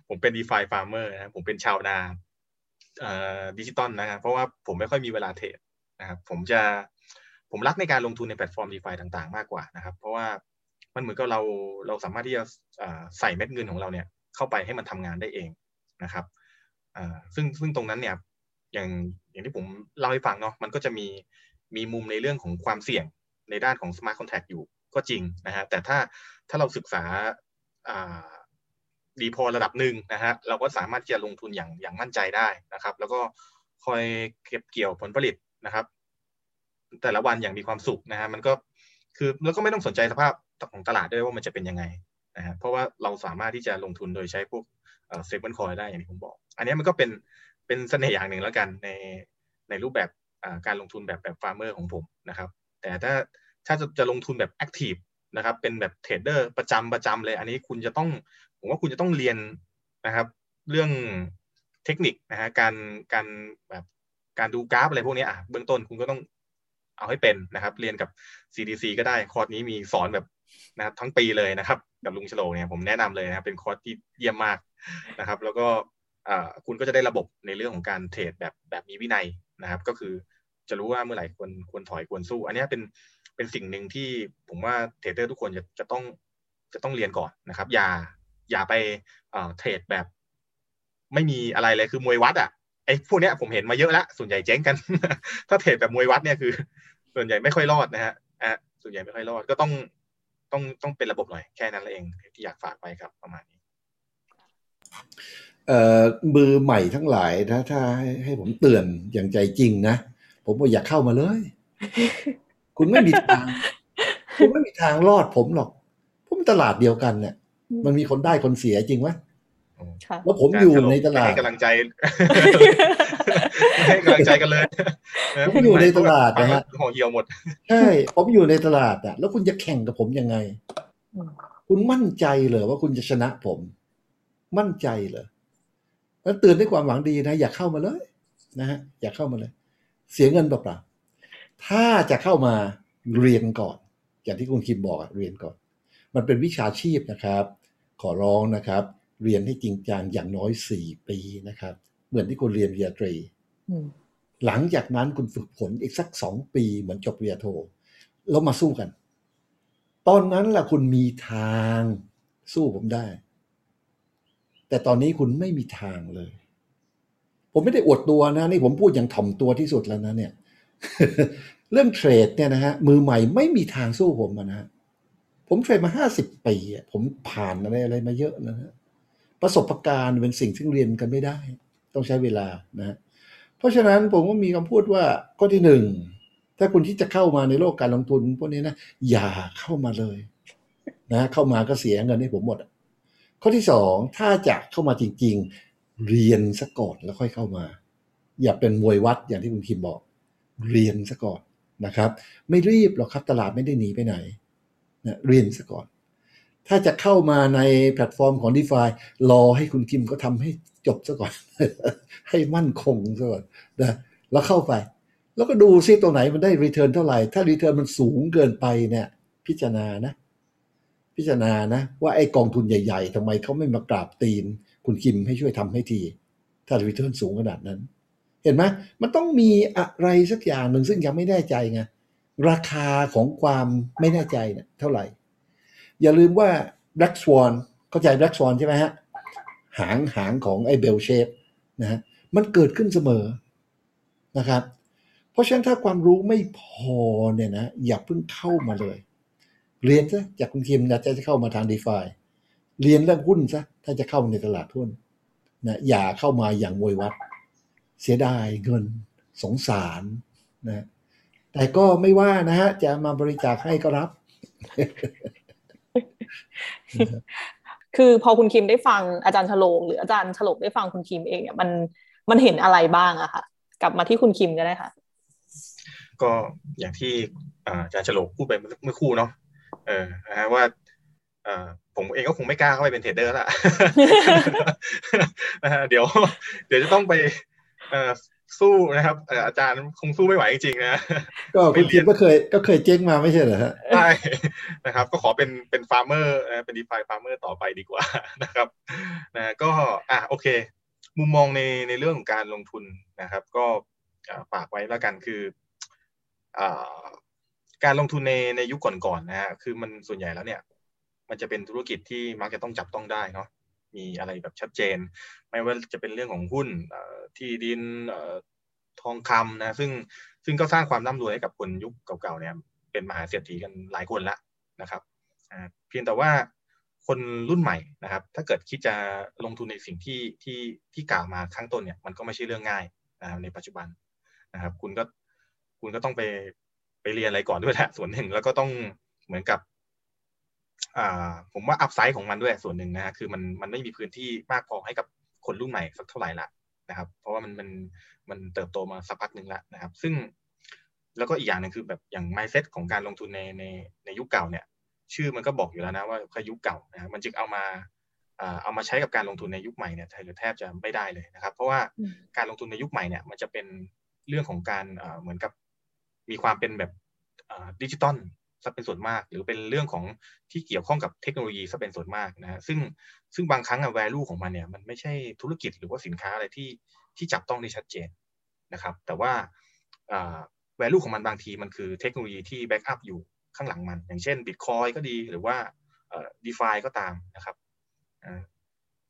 ผมเป็น DeFi farmer นะผมเป็นชาวนาดิจิตอลนะครับเพราะว่าผมไม่ค่อยมีเวลาเทรดนะครับผมจะผมรักในการลงทุนในแพลตฟอร์ม DeFi ต่างๆ มากกว่านะครับ เพราะว่า มันเหมือนกับเราเราสามารถที่จะใส่เม็ดเงินของเราเนี่ยเข้าไปให้มันทำงานได้เองนะครับซึ่งซึ่งตรงนั้นเนี่ยอย่างอย่างที่ผมเล่าให้ฟังเนาะมันก็จะมีมีมุมในเรื่องของความเสี่ยงในด้านของ smart contract อยู่ก็จริงนะฮะแต่ถ้าถ้าเราศึกษาดีพอระดับหนึ่งนะฮะเราก็สามารถที่จะลงทุนอย่างอย่างมั่นใจได้นะครับ แล้วก็คอยเก็บเกี่ยวผลผลิตนะครับ แต่ละวันอย่างมีความสุขนะฮะมันก็คือแล้วก็ไม่ต้องสนใจสภาพ ของตลาดด้วยว่ามันจะเป็นยังไงนะฮะเพราะว่าเราสามารถที่จะลงทุนโดยใช้พวก stablecoin ได้อย่างที่ผมบอก อันนี้มันก็เป็นเป็นเสน่ห์อย่างหนึ่งแล้วกันในในรูปแบบการลงทุนแบบแบบ farmer ของผมนะครับ แต่ถ้าถ้าจะจะลงทุนแบบ active นะครับเป็นแบบ trader ประจำประจำเลย อันนี้คุณจะต้องผมว่าคุณจะต้องเรียนนะครับเรื่องเทคนิคนะฮะการการแบบการดูกราฟอะไรพวกนี้อะเบื้องต้นคุณก็ต้องเอาให้เป็นนะครับ เรียนกับ CDC ก็ได้คอร์สนี้มีสอนแบบ นะครับทั้งปีเลยนะครับ กับลุงโฉลกเนี่ยผมแนะนำเลยนะครับเป็นคอร์สที่เยี่ยมมากนะครับ แล้วก็คุณก็จะได้ระบบในเรื่องของการเทรดแบบแบบมีวินัยนะครับ ก็คือจะรู้ว่าเมื่อไหร่ควรควรถอยควรสู้ อันนี้เป็นเป็นสิ่งหนึ่งที่ผมว่าเทรดเดอร์ทุกคนจะจะต้องจะต้องเรียนก่อนนะครับ อย่าอย่าไปเทรดแบบ ไม่มีอะไรเลยคือมวยวัดอะไอ้พวกเนี้ยผมเห็นมาเยอะแล้วส่วนใหญ่เจ๊งกัน ถ้าเทรดแบบมวยวัดเนี่ยคือ ส่วนใหญ่ไม่ค่อยรอดนะฮะอะส่วนใหญ่ไม่ค่อยรอดก็ต้อง ต้องต้องเป็นระบบหน่อยแค่นั้นเองที่อยากฝากไปครับประมาณนี้เอ่อมือใหม่ทั้งหลายถ้าถ้าให้ให้ผมเตือนอย่างใจจริงนะ ผมบอกอย่าเข้ามาเลย คุณไม่มีทาง คุณไม่มีทางรอดผมหรอก ผมตลาดเดียวกันเนี่ยมันมีคนได้คนเสียจริงไหมแล้วผมอยู่ในตลาดให้กำลังใจ ให้กำลังใจกันเลยผมอยู่ในตลาดนะฮะห่อเหี่ยวหมดใช่ผมอยู่ในตลาดอะ แล้วคุณจะแข่งกับผมยังไง คุณมั่นใจเหรอว่าคุณจะชนะผม มั่นใจเหรอแล้วเตือนด้วยความหวังดีนะ อย่าเข้ามาเลย นะฮะอย่าเข้ามาเลย เสียเงินเปล่าๆถ้าจะเข้ามาเรียนก่อน อย่างที่คุณคิมบอกอะเรียนก่อน มันเป็นวิชาชีพนะครับ ขอร้องนะครับ เรียนให้จริงจังอย่างน้อยสี่ปีนะครับ เหมือนที่คุณเรียนปริญญาตรีอืม หลังจากนั้นคุณฝึกฝนอีกสักสองปีเหมือนจบปริญญาโท แล้วมาสู้กัน ตอนนั้นล่ะคุณมีทางสู้ผมได้ แต่ตอนนี้คุณไม่มีทางเลย ผมไม่ได้อวดตัวนะ นี่ผมพูดอย่างถ่อมตัวที่สุดแล้วนะเนี่ย เรื่องเทรดเนี่ยนะฮะมือใหม่ไม่มีทางสู้ผมนะฮะผมเทรดมาห้าสิบปีผมผ่านอะไรอะไรมาเยอะนะฮะประสบการณ์เป็นสิ่งที่เรียนกันไม่ได้ ต้องใช้เวลานะฮะ เพราะฉะนั้นผมก็มีคำพูดว่าข้อที่หนึ่งถ้าคุณที่จะเข้ามาในโลกการลงทุนพวกนี้นะอย่าเข้ามาเลยนะเข้ามาก็เสียเงินให้ผมหมดอะข้อที่สองถ้าจะเข้ามาจริง ๆ เรียนซะก่อนแล้วค่อยเข้ามา อย่าเป็นมวยวัดอย่างที่คุณคิมบอก เรียนซะก่อนนะครับ ไม่รีบหรอกครับตลาดไม่ได้หนีไปไหนนะเรียนซะก่อน ถ้าจะเข้ามาในแพลตฟอร์มของ d e f ารอให้คุณคิมก็ทำให้ จบซะก่อน ให้มั่นคงซะก่อนนะแล้วเข้าไป แล้วก็ดูซิตัวไหนมันได้ return เท่าไหร่ ถ้า return มันสูงเกินไปเนี่ย พิจารณานะ พิจารณานะ ว่าไอ้กองทุนใหญ่ๆทำไมเขาไม่มากราบตีน คุณคิมให้ช่วยทำให้ที ถ้า return สูงขนาดนั้น เห็นไหมมันต้องมีอะไรสักอย่างหนึ่งซึ่งยังไม่แน่ใจไงราคาของความไม่แน่ใจเนี่ยเท่าไหร่ อย่าลืมว่า Black Swan เข้าใจ Black Swan ใช่ไหมฮะ หางหางของไอ้เบลเชฟนะฮะมันเกิดขึ้นเสมอนะครับ เพราะฉะนั้นถ้าความรู้ไม่พอเนี่ยนะอย่าเพิ่งเข้ามาเลย เรียนซะจากคุณคิมนะจะเข้ามาทาง d e f าเรียนเรื่องหุ้นซะถ้าจะเข้าในตลาดหุ้นนะอย่าเข้ามาอย่างมวยวัด เสียดายเงินสงสารนะแต่ก็ไม่ว่านะฮะจะมาบริจาคให้ก็รับ คือพอคุณคิมได้ฟังอาจารย์ฉลงหรืออาจารย์ฉลกได้ฟังคุณคิมเองเนี่ยมันมันเห็นอะไรบ้างอะค่ะ กลับมาที่คุณคิมก็ได้ค่ะ ก็อย่างที่อาจารย์ฉลกพูดไปเมื่อคู่เนาะเออนะฮะว่าผมเองก็คงไม่กล้าเข้าไปเป็น trader ละเดี๋ยว เดี๋ยวจะต้องไป สู้นะครับอาจารย์คงสู้ไม่ไหวจริงๆนะก็คุณคิมก็เคยก็เคยเจ๊งมาไม่ใช่เหรอฮะใช่นะครับ ก็ขอเป็นเป็น farmer นะเป็น DeFi farmer ต่อไปดีกว่านะครับนะก็อะโอเค มุมมองในในเรื่องของการลงทุนนะครับ ก็ฝากไว้แล้วกันคืออ่าการลงทุนในในยุคก่อนๆนะฮะคือมันส่วนใหญ่แล้วเนี่ย มันจะเป็นธุรกิจที่มักจะต้องจับต้องได้เนาะ มีอะไรแบบชัดเจน ไม่ว่าจะเป็นเรื่องของหุ้นที่ดินทองคำนะซึ่งซึ่งก็สร้างความร่ำรวยให้กับคนยุคเก่าๆเนี่ยเป็นมหาเศรษฐีกันหลายคนละนะครับเพียงแต่ว่าคนรุ่นใหม่นะครับ ถ้าเกิดคิดจะลงทุนในสิ่งที่ที่ที่กล่าวมาข้างต้นเนี่ยมันก็ไม่ใช่เรื่องง่ายนะในปัจจุบันนะครับ คุณก็คุณก็ต้องไปไปเรียนอะไรก่อนด้วยแหละส่วนหนึ่งแล้วก็ต้องเหมือนกับ ผมว่าอัพไซด์ของมันด้วยส่วนหนึ่งนะฮะคือมันมันไม่มีพื้นที่มากพอให้กับคนรุ่นใหม่สักเท่าไหร่ละนะครับ เพราะว่ามันมันมันเติบโตมาสักพักหนึ่งแล้วนะครับ ซึ่งแล้วก็อีกอย่างหนึ่งคือแบบอย่าง mindset ของการลงทุนในในในยุคเก่าเนี่ย ชื่อมันก็บอกอยู่แล้วนะว่าคือยุคเก่านะมันจึงเอามาเอามาใช้กับการลงทุนในยุคใหม่เนี่ยแทบจะไม่ได้เลยนะครับ เพราะว่าการลงทุนในยุคใหม่เนี่ย มันจะเป็นเรื่องของการเหมือนกับมีความเป็นแบบดิจิตอล ซะเป็นส่วนมาก หรือเป็นเรื่องของที่เกี่ยวข้องกับเทคโนโลยีซะเป็นส่วนมากนะฮะซึ่งซึ่งบางครั้งอะ value ของมันเนี่ยมันไม่ใช่ธุรกิจหรือว่าสินค้าอะไรที่ที่จับต้องได้ชัดเจนนะครับ แต่ว่า value ของมันบางทีมันคือเทคโนโลยีที่ back up อยู่ข้างหลังมัน อย่างเช่น Bitcoin ก็ดีหรือว่า DeFi ก็ตามนะครับ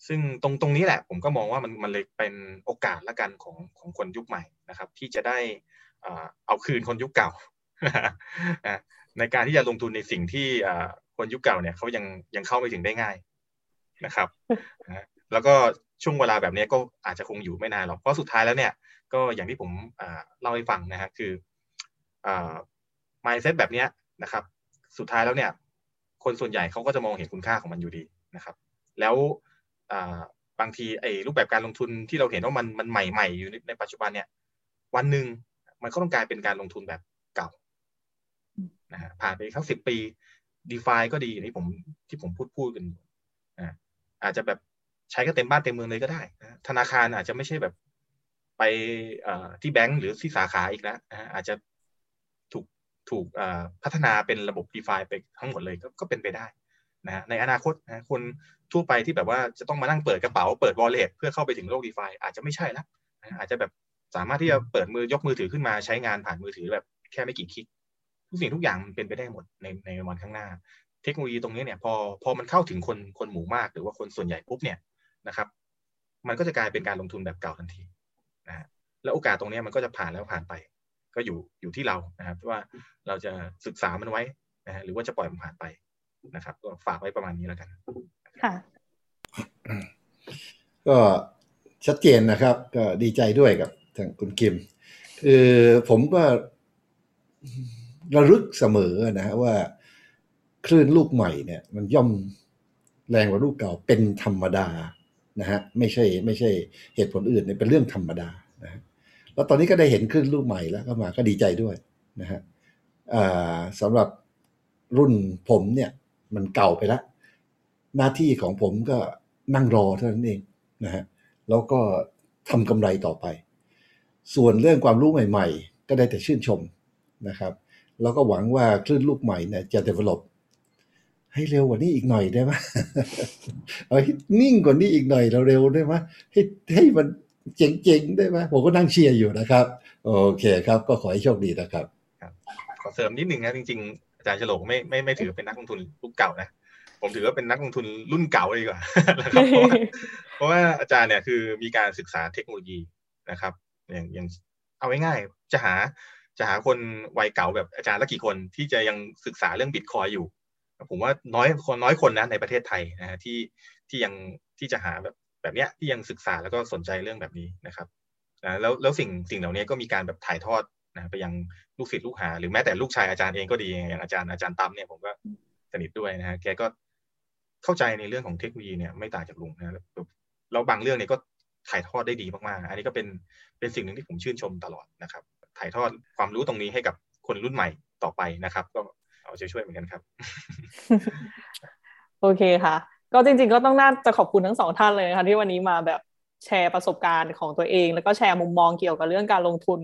ซึ่งตรงตรงนี้แหละผมก็มองว่ามันมันเลยเป็นโอกาสละกันของของคนยุคใหม่นะครับ ที่จะได้เอาคืนคนยุคเก่า ในการที่จะลงทุนในสิ่งที่คนยุคเก่าเนี่ยเขายังยังเข้าไม่ถึงได้ง่ายนะครับแล้วก็ช่วงเวลาแบบนี้ก็อาจจะคงอยู่ไม่นานหรอกเพราะสุดท้ายแล้วเนี่ย ก็อย่างที่ผมเล่าให้ฟังนะฮะคือ mindset แบบนี้นะครับ สุดท้ายแล้วเนี่ย คนส่วนใหญ่เขาก็จะมองเห็นคุณค่าของมันอยู่ดีนะครับ แล้วบางทีไอ้รูปแบบการลงทุนที่เราเห็นว่ามันมันใหม่ๆอยู่ในปัจจุบันเนี่ย วันหนึ่งมันก็ต้องกลายเป็นการลงทุนแบบ นะฮะผ่านไปสักสิบปี d e f าก็ดีที่ผมที่ผมพูดพูดกันอ่าอาจจะแบบใช้ก็เต็มบ้านเต็มเมืองเลยก็ได้นะธนาคารอาจจะไม่ใช่แบบไปที่แบงก์หรือที่สาขาอีกนะนะอาจจะถูกถูกพัฒนาเป็นระบบ d e f าไปทั้งหมดเลยก็เป็นไปได้นะในอนาคตนะคนทั่วไปที่แบบว่าจะต้องมานั่งเปิดกระเป๋าเปิด wallet เพื่อเข้าไปถึงโลก d e f าอาจจะไม่ใช่แล้วอาจจะแบบสามารถที่จะเปิดมือยกมือถือขึ้นมาใช้งานผ่านมือถือแบบแค่ไม่กี่คลิก ทุกสิ่งทุกอย่างมันเป็นไปได้หมดในในวันข้างหน้า เทคโนโลยีตรงนี้เนี่ยพอพอมันเข้าถึงคนคนหมู่มาก หรือว่าคนส่วนใหญ่ปุ๊บเนี่ยนะครับ มันก็จะกลายเป็นการลงทุนแบบเก่าทันทีนะฮะแล้วโอกาสตรงนี้มันก็จะผ่านแล้วผ่านไป ก็อยู่อยู่ที่เรานะครับว่าเราจะศึกษามันไว้นะฮะหรือว่าจะปล่อยมันผ่านไปนะครับ ก็ฝากไว้ประมาณนี้แล้วกันค่ะก็ชัดเจนนะครับ ก็ดีใจด้วยกับทางคุณคิม คือผมก็ ระลึกเสมอนะฮะว่าคลื่นลูกใหม่เนี่ย มันย่อมแรงกว่าลูกเก่าเป็นธรรมดานะฮะไม่ใช่ ไม่ใช่เหตุผลอื่นเนี่ยเป็นเรื่องธรรมดานะฮะแล้วตอนนี้ก็ได้เห็นคลื่นลูกใหม่แล้วก็มาก็ดีใจด้วยนะฮะสำหรับรุ่นผมเนี่ย มันเก่าไปแล้ว หน้าที่ของผมก็นั่งรอเท่านั้นเองนะฮะแล้วก็ทำกำไรต่อไป ส่วนเรื่องความรู้ใหม่ ๆ ก็ได้แต่ชื่นชมนะครับ แล้วก็หวังว่าคลื่นลูกใหม่เนี่ยจะ develop ให้เร็วกว่านี้อีกหน่อยได้ไหมเอาให้นิ่งกว่านี้อีกหน่อยเราเร็วได้ไหมให้ให้มันเจ๋งๆได้ไหมผมก็นั่งเชียร์อยู่นะครับ โอเคครับ ก็ขอให้โชคดีนะครับ ขอเสริมนิดหนึ่งนะจริงๆอาจารย์ฉลองไม่ไม่ไม่ถือเป็นนักลงทุนรุ่นเก่านะผมถือว่าเป็นนักลงทุนรุ่นเก่าดีกว่านะครับเพราะว่าอาจารย์เนี่ยคือมีการศึกษาเทคโนโลยีนะครับ อย่างอย่างเอาง่ายๆจะหา จะหาคนวัยเก่าแบบอาจารย์ละกี่คนที่จะยังศึกษาเรื่องบิตคอยอยู่ ผมว่าน้อยคนน้อยคนนะในประเทศไทยนะฮะที่ที่ยังที่จะหาแบบแบบเนี้ยที่ยังศึกษาแล้วก็สนใจเรื่องแบบนี้นะครับนะแล้วแล้วสิ่งสิ่งเหล่านี้ก็มีการแบบถ่ายทอดนะไปยังลูกศิษย์ลูกหา หรือแม้แต่ลูกชายอาจารย์เองก็ดีอย่างอาจารย์อาจารย์ตั้มเนี่ยผมก็สนิทด้วยนะฮะแกก็เข้าใจในเรื่องของเทคโนโลยีเนี่ยไม่ต่างจากลุงนะแล้วบางเรื่องเนี่ยก็ถ่ายทอดได้ดีมากๆ อันนี้ก็เป็นเป็นสิ่งหนึ่งที่ผมชื่นชมตลอดนะครับ ถ่ายทอดความรู้ตรงนี้ให้กับคนรุ่นใหม่ต่อไปนะครับ ก็เอาใจช่วยเหมือนกันครับ โอเคค่ะ ก็จริง ๆ ก็ต้องน่าจะขอบคุณทั้งสองท่านเลยนะคะที่วันนี้มาแบบแชร์ประสบการณ์ของตัวเอง แล้วก็แชร์มุมมองเกี่ยวกับเรื่องการลงทุน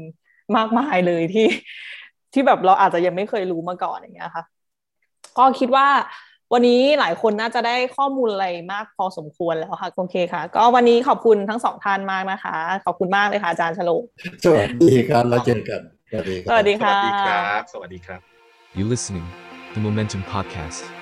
มากมายเลยที่ ที่แบบเราอาจจะยังไม่เคยรู้มาก่อนอย่างเงี้ยค่ะ ก็คิดว่า วันนี้หลายคนน่าจะได้ข้อมูลอะไรมากพอสมควรแล้วค่ะโอเคค่ะ ก็วันนี้ขอบคุณทั้งสองท่านมากนะคะ ขอบคุณมากเลยค่ะอาจารย์ฉลงสวัสดีครับเราเจอกันสวัสดีค่ะสวัสดีครับสวัสดีครับ You listening the Momentum Podcast